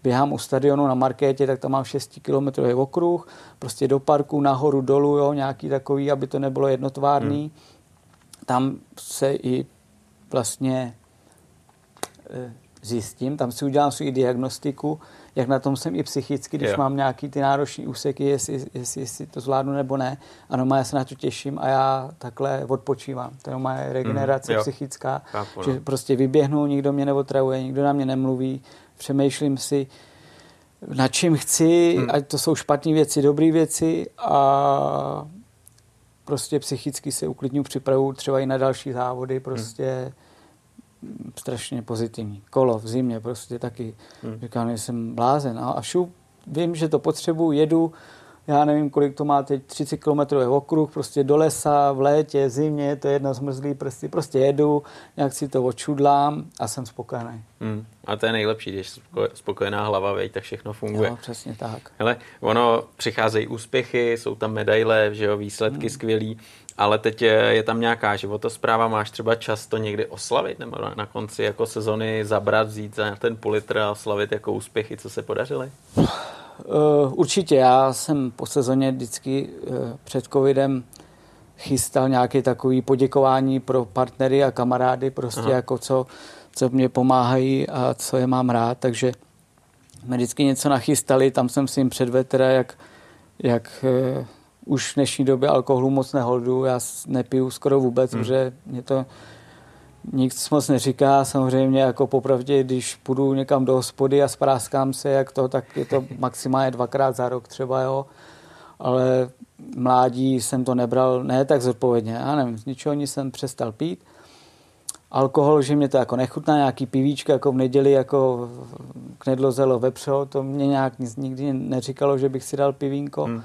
[SPEAKER 2] běhám u stadionu na markétě, tak tam mám 6 kilometrový okruh, prostě do parku, nahoru, dolů, jo, nějaký takový, aby to nebylo jednotvárný. Hmm. Tam se i vlastně eh, zjistím, tam si udělám svou diagnostiku, jak na tom jsem i psychicky, když jo. mám nějaký ty náročné úseky, jestli, jestli, jestli to zvládnu nebo ne. Ano, já se na to těším a já takhle odpočívám. To je moje regenerace mm, psychická, Chápu, že no. prostě vyběhnu, nikdo mě neotravuje, nikdo na mě nemluví, přemýšlím si, na čím chci, hmm. ať to jsou špatné věci, dobré věci a prostě psychicky se uklidňu, připravu třeba i na další závody, prostě hmm strašně pozitivní. Kolo v zimě prostě taky. Hmm. Říkám, že jsem blázen. A, a vím, že to potřebuji, jedu, já nevím, kolik to má teď, 30 km okruh, prostě do lesa, v létě, zimě, to je jedno zmrzlý prsty, prostě jedu, nějak si to očudlám a jsem spokojený.
[SPEAKER 1] Hmm. A to je nejlepší, když spokojená hlava, veď, tak všechno funguje.
[SPEAKER 2] Jo, přesně tak.
[SPEAKER 1] Hele, ono, přicházejí úspěchy, jsou tam medaile, že jo, výsledky hmm. skvělý, ale teď je, je tam nějaká životospráva, máš třeba čas to někdy oslavit, nebo na, na konci jako sezony zabrat, vzít za ten půl a oslavit jako úspěchy, co se podařily? Uh,
[SPEAKER 2] určitě, já jsem po sezóně vždycky uh, před covidem chystal nějaké takové poděkování pro partnery a kamarády, prostě Aha. jako co, co mě pomáhají a co je mám rád, takže jsme vždycky něco nachystali, tam jsem si jim předvedl teda, jak, jak uh, už v dnešní době alkoholu moc neholdu, já nepiju skoro vůbec, hmm. protože mě to nic moc neříká. Samozřejmě jako popravdě, když půjdu někam do hospody a spráskám se, jak to, tak je to maximálně dvakrát za rok třeba, jo. Ale mládí jsem to nebral ne tak zodpovědně. Já nevím, z ničeho nic jsem přestal pít. Alkohol, že mě to jako nechutná, nějaký pivíčka jako v neděli, jako knedlozelo vepřo, to mě nějak nic nikdy neříkalo, že bych si dal pivínko. Hmm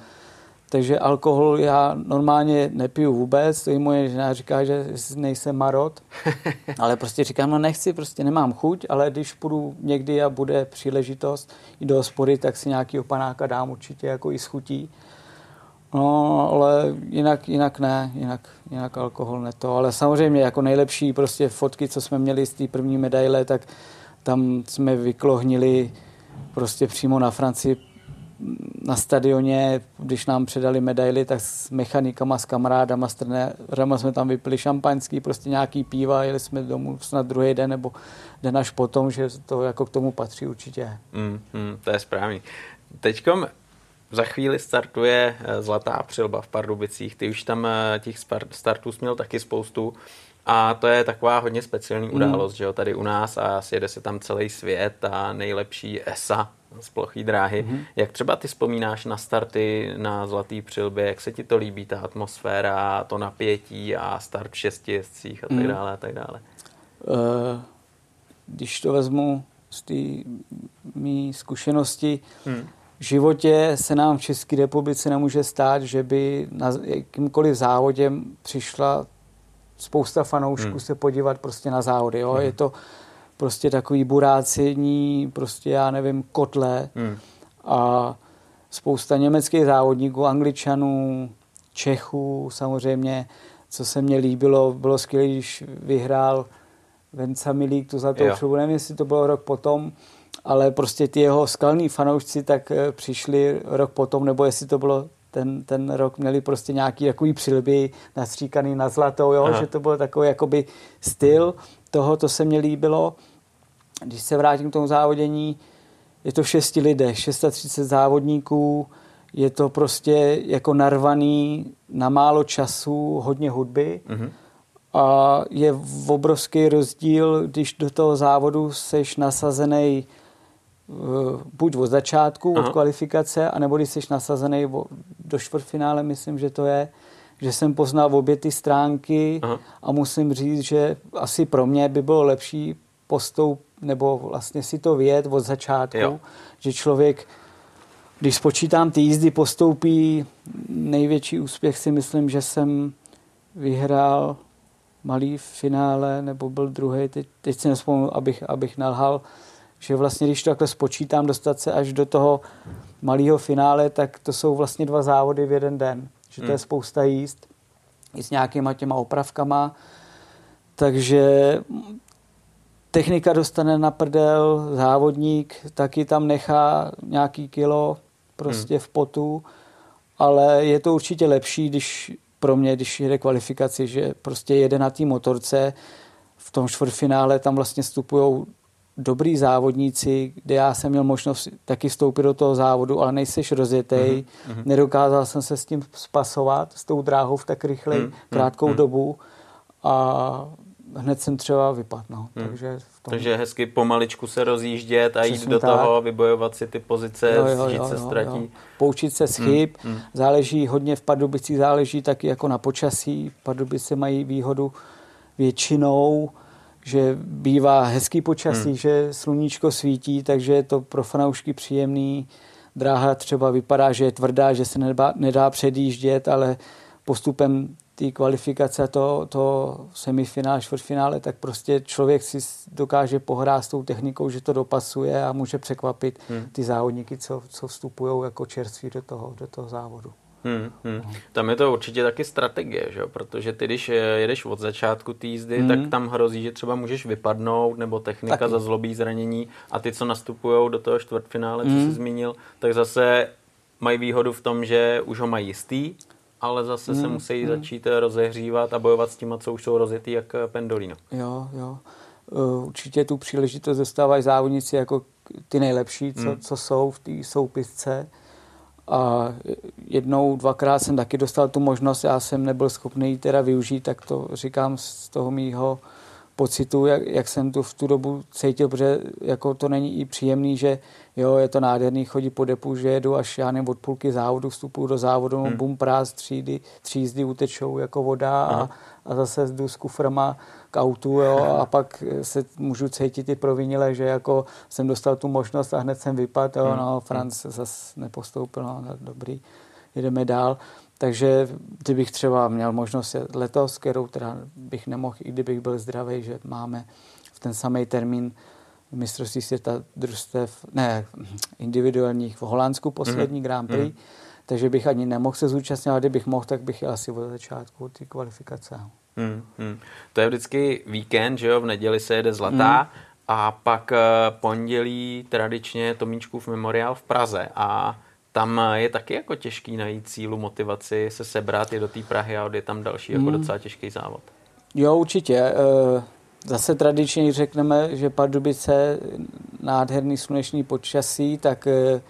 [SPEAKER 2] takže alkohol já normálně nepiju vůbec, to i moje žena říká, že nejsem marot, ale prostě říkám, no nechci, prostě nemám chuť, ale když půjdu někdy a bude příležitost i do hospody, tak si nějaký panáka dám určitě jako i schutí. No, ale jinak, jinak ne, jinak, jinak alkohol ne to. Ale samozřejmě jako nejlepší prostě fotky, co jsme měli z té první medaile, tak tam jsme vyklohnili prostě přímo na Francii na stadioně, když nám předali medaily, tak s mechanikama, s kamarádama, s trenérama jsme tam vypili šampaňský, prostě nějaký píva, jeli jsme domů snad druhý den nebo den až potom, že to jako k tomu patří určitě.
[SPEAKER 1] Mm, mm, to je správný. Teďkom za chvíli startuje eh, Zlatá přilba v Pardubicích. Ty už tam eh, těch startů měl taky spoustu. A to je taková hodně speciální mm. událost, mm. že jo, tady u nás a sjede se tam celý svět a nejlepší ESA z plochý dráhy. Mm-hmm. Jak třeba ty vzpomínáš na starty na Zlatý přilbě, jak se ti to líbí, ta atmosféra, to napětí a start v šesti jezdcích a tak mm. dále a tak dále? Uh,
[SPEAKER 2] když to vezmu z té mý zkušenosti, hmm. v životě se nám v České republice nemůže stát, že by na jakýmkoliv závodě přišla spousta fanoušků hmm. se podívat prostě na závody. Jo? Hmm. Je to prostě takový burácení, prostě já nevím, kotle hmm. a spousta německých závodníků, angličanů, Čechů samozřejmě, co se mně líbilo, bylo skvělé, když vyhrál Venca Milík tu zlatou přebu, nevím, jestli to bylo rok potom, ale prostě ty jeho skalní fanoušci tak eh, přišli rok potom, nebo jestli to bylo ten, ten rok měli prostě nějaký takový přilby nastříkaný na zlatou, jo? že to byl takový jakoby styl toho, to se mně líbilo. Když se vrátím k tomu závodění, je to šesti lidech, 630 závodníků, je to prostě jako narvaný na málo času, hodně hudby. Mm-hmm. A je obrovský rozdíl, když do toho závodu seš nasazený Eh, buď od začátku, Aha. od kvalifikace, anebo když jsi nasazený do čtvrtfinále, myslím, že to je, že jsem poznal obě ty stránky Aha. a musím říct, že asi pro mě by bylo lepší postup, nebo vlastně si to vědět od začátku,
[SPEAKER 1] Jo.
[SPEAKER 2] že člověk, když spočítám ty jízdy, postoupí největší úspěch si myslím, že jsem vyhrál malý finále, nebo byl druhý, teď, teď si nespomenu, abych, abych nalhal, že vlastně, když to takhle spočítám, dostat se až do toho malého finále, tak to jsou vlastně dva závody v jeden den. Že to je
[SPEAKER 1] Hmm.
[SPEAKER 2] spousta jízd i s nějakýma těma opravkama. Takže technika dostane na prdel, závodník taky tam nechá nějaký kilo prostě v potu, ale je to určitě lepší, když pro mě, když jede kvalifikaci, že prostě jede na té motorce, v tom čtvrtfinále tam vlastně vstupují dobrý závodníci, kde já jsem měl možnost taky vstoupit do toho závodu, ale nejseš rozjetej, mm-hmm. nedokázal jsem se s tím spasovat, s tou dráhou v tak rychle,
[SPEAKER 1] Mhm,
[SPEAKER 2] krátkou
[SPEAKER 1] mhm.
[SPEAKER 2] dobu a hned jsem třeba vypadl. No.
[SPEAKER 1] Mhm.
[SPEAKER 2] Takže v tom...
[SPEAKER 1] Takže hezky pomaličku se rozjíždět a jít
[SPEAKER 2] Přesně
[SPEAKER 1] do
[SPEAKER 2] tak.
[SPEAKER 1] toho, vybojovat si ty pozice,
[SPEAKER 2] Jo, jo, jo,
[SPEAKER 1] se
[SPEAKER 2] jo,
[SPEAKER 1] ztratí.
[SPEAKER 2] jo. Poučit se z chyb,
[SPEAKER 1] Mm, mm.
[SPEAKER 2] záleží hodně v Pardubicích, záleží taky jako na počasí. Pardubice mají výhodu většinou, že bývá hezký počasí,
[SPEAKER 1] Mm.
[SPEAKER 2] že sluníčko svítí, takže je to pro fanoušky příjemný. Dráha třeba vypadá, že je tvrdá, že se nedá, nedá předjíždět, ale postupem té kvalifikace to, to semifinále, čtvrtfinále, tak prostě člověk si dokáže pohrát s tou technikou, že to dopasuje a může překvapit
[SPEAKER 1] Hmm.
[SPEAKER 2] ty závodníky, co, co vstupují jako čerství do toho, do toho závodu.
[SPEAKER 1] Hmm, hmm. Tam je to určitě taky strategie, že? protože ty, když eh, jedeš od začátku té jízdy,
[SPEAKER 2] Hmm.
[SPEAKER 1] tak tam hrozí, že třeba můžeš vypadnout, nebo technika
[SPEAKER 2] Taky.
[SPEAKER 1] zazlobí zranění a ty, co nastupují do toho čtvrtfinále, co
[SPEAKER 2] Hmm.
[SPEAKER 1] jsi zmínil, tak zase mají výhodu v tom, že už ho mají jistý, ale zase se
[SPEAKER 2] Hmm,
[SPEAKER 1] musí
[SPEAKER 2] hmm.
[SPEAKER 1] začít eh, rozehřívat a bojovat s těma, co už jsou rozjetý, jak eh, Pendolino.
[SPEAKER 2] Jo, jo. Určitě tu příležitost dostávají závodníci jako ty nejlepší, co,
[SPEAKER 1] Hmm.
[SPEAKER 2] co jsou v té soupisce. A jednou, dvakrát jsem taky dostal tu možnost, já jsem nebyl schopný teda využít, tak to říkám z toho mýho pocitu, jak, jak jsem tu v tu dobu cítil, protože jako to není i příjemný, že jo, je to nádherný, chodí po depu, že jedu až já nevím, od půlky závodu, vstupuju do závodu,
[SPEAKER 1] Hmm.
[SPEAKER 2] hmm. bum, práz, třídy, třízdy utečou jako voda a, a zase jdu s kuframa k autu jo, a pak se můžu cítit i provinile, že jako jsem dostal tu možnost a hned jsem vypadl, jo,
[SPEAKER 1] Hmm.
[SPEAKER 2] no, Franc zase nepostoupil, no, dobrý, jedeme dál. Takže kdybych třeba měl možnost letos, kterou teda bych nemohl, i kdybych byl zdravý, že máme v ten samý termín mistrovství světa družstev, ne, individuálních v Holandsku poslední
[SPEAKER 1] Mhm.
[SPEAKER 2] Grand Prix,
[SPEAKER 1] Mhm.
[SPEAKER 2] takže bych ani nemohl se zúčastnit, ale kdybych mohl, tak bych jel asi od začátku ty kvalifikace.
[SPEAKER 1] Hmm, hmm. To je vždycky víkend, že jo, v neděli se jede zlatá
[SPEAKER 2] Hmm.
[SPEAKER 1] a pak eh, pondělí tradičně Tomíčkův memoriál v Praze a tam eh, je taky jako těžký najít sílu, motivaci se sebrat, je do té Prahy a je tam další jako
[SPEAKER 2] Hmm.
[SPEAKER 1] docela těžký závod.
[SPEAKER 2] Jo, určitě. Eh, Zase tradičně řekneme, že Pardubice nádherný slunečný počasí, tak eh,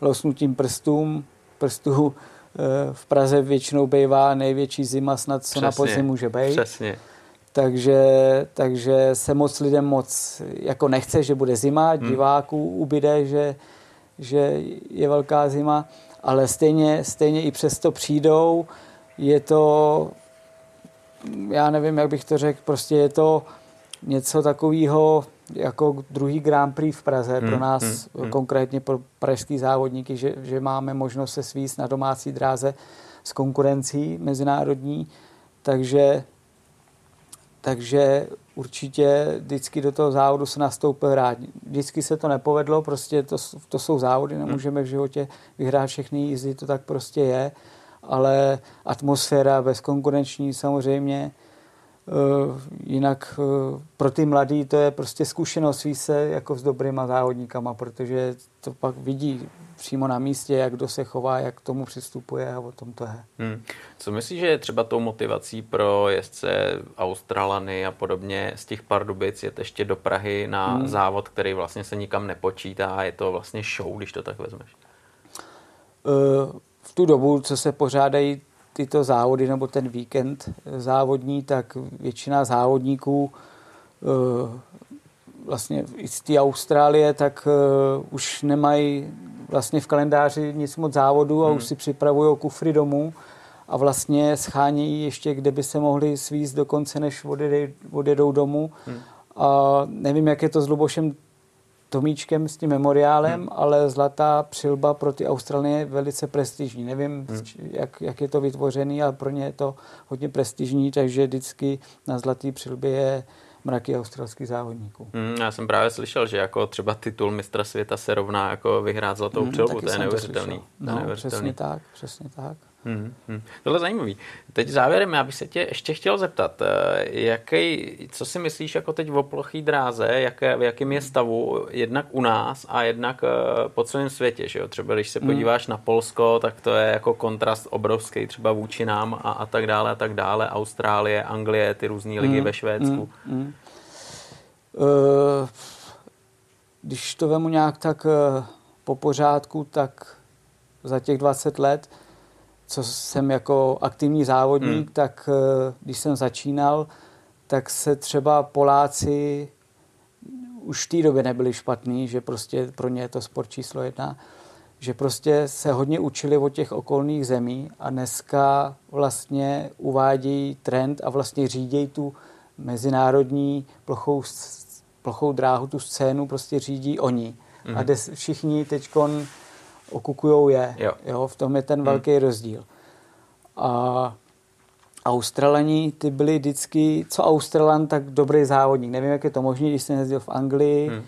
[SPEAKER 2] losnutím prstům, prstů v Praze většinou bývá největší zima snad, co na
[SPEAKER 1] Přesně,
[SPEAKER 2] podzim může být.
[SPEAKER 1] Přesně.
[SPEAKER 2] Takže, takže se moc lidem moc jako nechce, že bude zima,
[SPEAKER 1] Hmm.
[SPEAKER 2] diváků ubyde, že, že je velká zima, ale stejně, stejně i přesto přijdou. Je to, já nevím, jak bych to řekl, prostě je to něco takového jako druhý Grand Prix v Praze pro
[SPEAKER 1] Hmm,
[SPEAKER 2] nás,
[SPEAKER 1] hmm, hmm.
[SPEAKER 2] konkrétně pro pražský závodníky, že, že máme možnost se svíst na domácí dráze s konkurencí mezinárodní, takže takže určitě vždycky do toho závodu se nastoupil rád. Vždycky se to nepovedlo, prostě to, to jsou závody, nemůžeme v životě vyhrát všechny jízdy, to tak prostě je, ale atmosféra bezkonkurenční samozřejmě, jinak uh, pro ty mladý to je prostě zkušenost ví se jako s dobrýma závodníkama, protože to pak vidí přímo na místě, jak kdo se chová, jak k tomu přistupuje a o tom to je.
[SPEAKER 1] Hmm. Co myslíš, že je třeba tou motivací pro jezdce Australany a podobně z těch Pardubic jet ještě do Prahy na
[SPEAKER 2] Hmm.
[SPEAKER 1] závod, který vlastně se nikam nepočítá, je to vlastně show, když to tak vezmeš?
[SPEAKER 2] Uh, v tu dobu, co se pořádají tyto závody nebo ten víkend závodní, tak většina závodníků uh, vlastně i z té Austrálie, tak uh, už nemají vlastně v kalendáři nic moc závodů a
[SPEAKER 1] Hmm.
[SPEAKER 2] už si připravují kufry domů a vlastně schánějí ještě, kde by se mohli svízt dokonce, než odjedou domů.
[SPEAKER 1] Hmm.
[SPEAKER 2] A nevím, jak je to s Lubošem Tomíčkem s tím memoriálem, hmm. ale zlatá přilba pro ty Australie je velice prestižní. Nevím, hmm. jak, jak je to vytvořený, ale pro ně je to hodně prestižní, takže vždycky na zlatý přilbě je mraky australských závodníků.
[SPEAKER 1] Hmm, já jsem právě slyšel, že jako třeba titul mistra světa se rovná jako vyhrát zlatou hmm, přilbu, to je neuvěřitelný. To
[SPEAKER 2] no, neuvěřitelný. přesně tak, přesně tak.
[SPEAKER 1] Hmm, hmm. Tohle je zajímavý. Teď závěrem, já bych se tě ještě chtěl zeptat, eh, jaký, co si myslíš jako teď o plochý dráze, jaké, v jakém je stavu jednak u nás a jednak eh, po celém světě, že jo? Třeba když se hmm. podíváš hmm. na Polsko, tak to je jako kontrast obrovský třeba vůči nám a, a tak dále a tak dále, Austrálie, Anglie, ty různé ligy hmm. ve Švédsku. Hmm. Hmm.
[SPEAKER 2] Uh, když to vemu nějak tak uh, po pořádku, tak za těch 20 let co jsem jako aktivní závodník, hmm. tak eh, když jsem začínal, tak se třeba Poláci už v té době nebyli špatní, že prostě pro ně je to sport číslo jedna, že prostě se hodně učili od těch okolních zemí a dneska vlastně uvádějí trend a vlastně řídějí tu mezinárodní plochou, plochou dráhu, tu scénu prostě řídí oni. Mm. A des, všichni teďkon okukujou je. Jo. Jo, v tom je ten hmm. velký rozdíl. A Australani, ty byli vždycky, co Australan, tak dobrý závodník. Nevím, jak je to možné, když jsem jezdil v Anglii, hmm.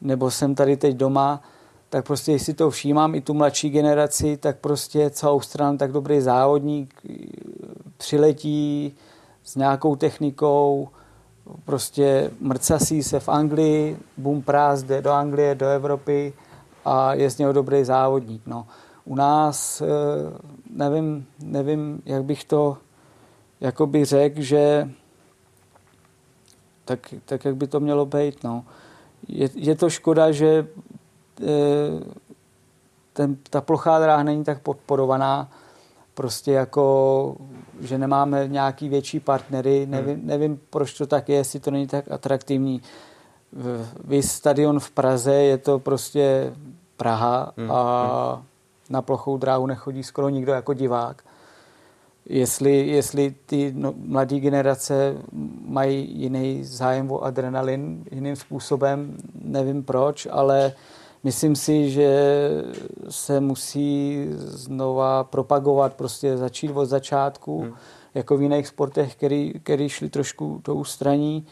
[SPEAKER 2] nebo jsem tady teď doma, tak prostě, jestli to všímám, i tu mladší generaci, tak prostě co Australan, tak dobrý závodník, přiletí s nějakou technikou, prostě mrcasí se v Anglii, bum prás, jde do Anglie, do Evropy, a je z něho dobrý závodník. No. U nás eh, nevím, nevím, jak bych to jakoby řekl, že tak, tak, jak by to mělo být. No. Je, je to škoda, že eh, ten, ta plochá dráha není tak podporovaná, prostě jako, že nemáme nějaký větší partnery, nevím, hmm. nevím proč to tak je, jestli to není tak atraktivní. Vy stadion v Praze, je to prostě Praha hmm. a hmm. na plochou dráhu nechodí skoro nikdo jako divák. Jestli, jestli ty no, mladé generace mají jiný zájem o adrenalin jiným způsobem, nevím proč, ale myslím si, že se musí znova propagovat, prostě začít od začátku, hmm. jako v jiných sportech, který, který šli trošku do ústraní.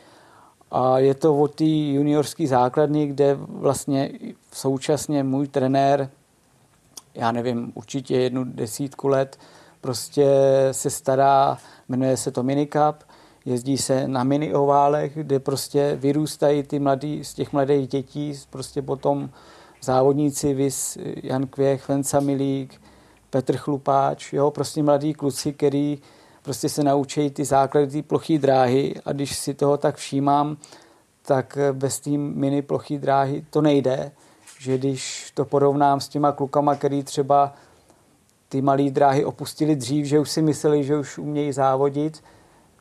[SPEAKER 2] A je to o té juniorské základny, kde vlastně současně můj trenér, já nevím, určitě jednu desítku let, prostě se stará, jmenuje se to Minicup, jezdí se na mini oválech, kde prostě vyrůstají ty mladí, z těch mladých dětí, prostě potom závodníci, vys Jan Kvěch, Venca Milík, Petr Chlupáč, jo, prostě mladí kluci, který prostě se naučí ty základy ty plochý dráhy a když si toho tak všímám, tak bez té mini plochý dráhy to nejde, že když to porovnám s těma klukama, který třeba ty malé dráhy opustili dřív, že už si mysleli, že už umějí závodit,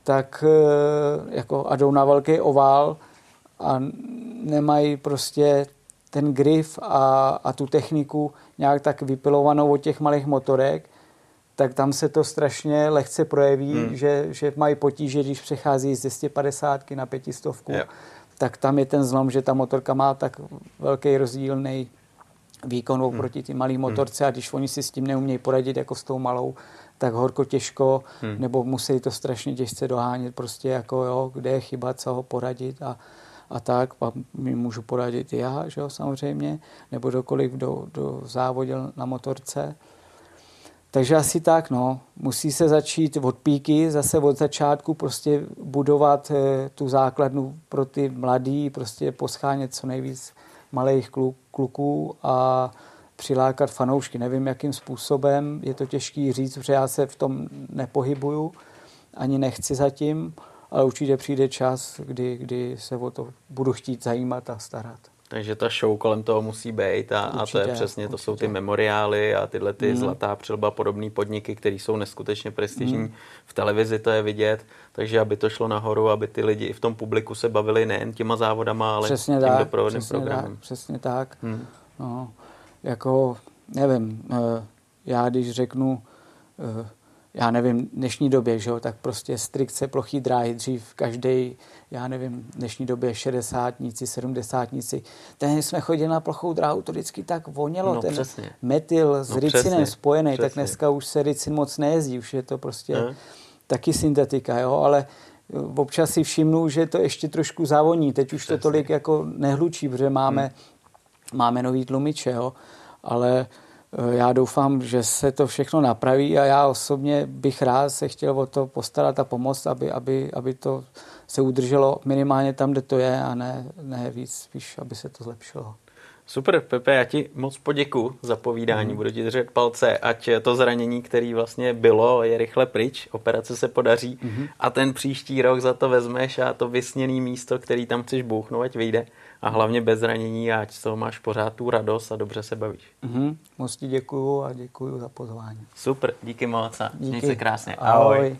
[SPEAKER 2] tak eh, jako a jdou na velký ovál a nemají prostě ten grif a, a tu techniku nějak tak vypilovanou od těch malých motorek, tak tam se to strašně lehce projeví, hmm. že, že mají potíže, když přechází z 250 na 500, yeah. tak tam je ten zlom, že ta motorka má tak velký rozdílný výkon hmm. proti ty malý hmm. motorce hmm. a když oni si s tím neumějí poradit jako s tou malou, tak horko těžko, hmm. nebo musí to strašně těžce dohánět, prostě jako jo, kde je chyba, co ho poradit a, a tak, a mi můžu poradit já, že jo, samozřejmě, nebo dokoliv, kdo, kdo závodil na motorce. Takže asi tak, no. Musí se začít od píky, zase od začátku prostě budovat e, tu základnu pro ty mladý, prostě poschánět co nejvíc malých kluk, kluků a přilákat fanoušky. Nevím, jakým způsobem, je to těžký říct, protože já se v tom nepohybuju, ani nechci zatím, ale určitě přijde čas, kdy, kdy se o to budu chtít zajímat a starat.
[SPEAKER 1] Takže ta show kolem toho musí být a, určitě, a to je přesně, určitě. to jsou ty memoriály a tyhle ty mm. zlatá přilba podobné podniky, které jsou neskutečně prestižní. Mm. V televizi to je vidět, takže aby to šlo nahoru, aby ty lidi i v tom publiku se bavili nejen těma závodama, ale
[SPEAKER 2] přesně
[SPEAKER 1] tím
[SPEAKER 2] tak,
[SPEAKER 1] doprovodným
[SPEAKER 2] přesně
[SPEAKER 1] programem.
[SPEAKER 2] Tak, přesně tak. Mm. No, jako, nevím, eh, já když řeknu, eh, já nevím, v dnešní době, že jo, tak prostě strikce plochý dráhy, dřív každý, já nevím, dnešní době 60 70 Ten jsme chodili na plochou dráhu, to vždycky tak vonělo,
[SPEAKER 1] no,
[SPEAKER 2] ten
[SPEAKER 1] přesně.
[SPEAKER 2] metyl s
[SPEAKER 1] no,
[SPEAKER 2] ricinem spojený,
[SPEAKER 1] přesně.
[SPEAKER 2] tak dneska už se ricin moc nejezdí, už je to prostě ne? taky syntetika, jo, ale občas si všimnu, že to ještě trošku zavoní, teď už Přesně. to tolik jako nehlučí, protože máme, hmm. máme nový tlumiče, jo, ale Eh, já doufám, že se to všechno napraví a já osobně bych rád se chtěl o to postarat a pomoct, aby, aby, aby to se udrželo minimálně tam, kde to je a ne, ne víc, spíš, aby se to zlepšilo.
[SPEAKER 1] Super, Pepe, já ti moc poděku za povídání, mm. budu ti držet palce, ať to zranění, který vlastně bylo, je rychle pryč, operace se podaří mm. a ten příští rok za to vezmeš a to vysněné místo, který tam chceš bouchnout, ať vyjde a hlavně bez zranění ať z toho máš pořád tu radost a dobře se bavíš.
[SPEAKER 2] Mm-hmm. Moc ti děkuju a děkuju za pozvání.
[SPEAKER 1] Super, díky moc a díky. měj se krásně.
[SPEAKER 2] Ahoj. Ahoj.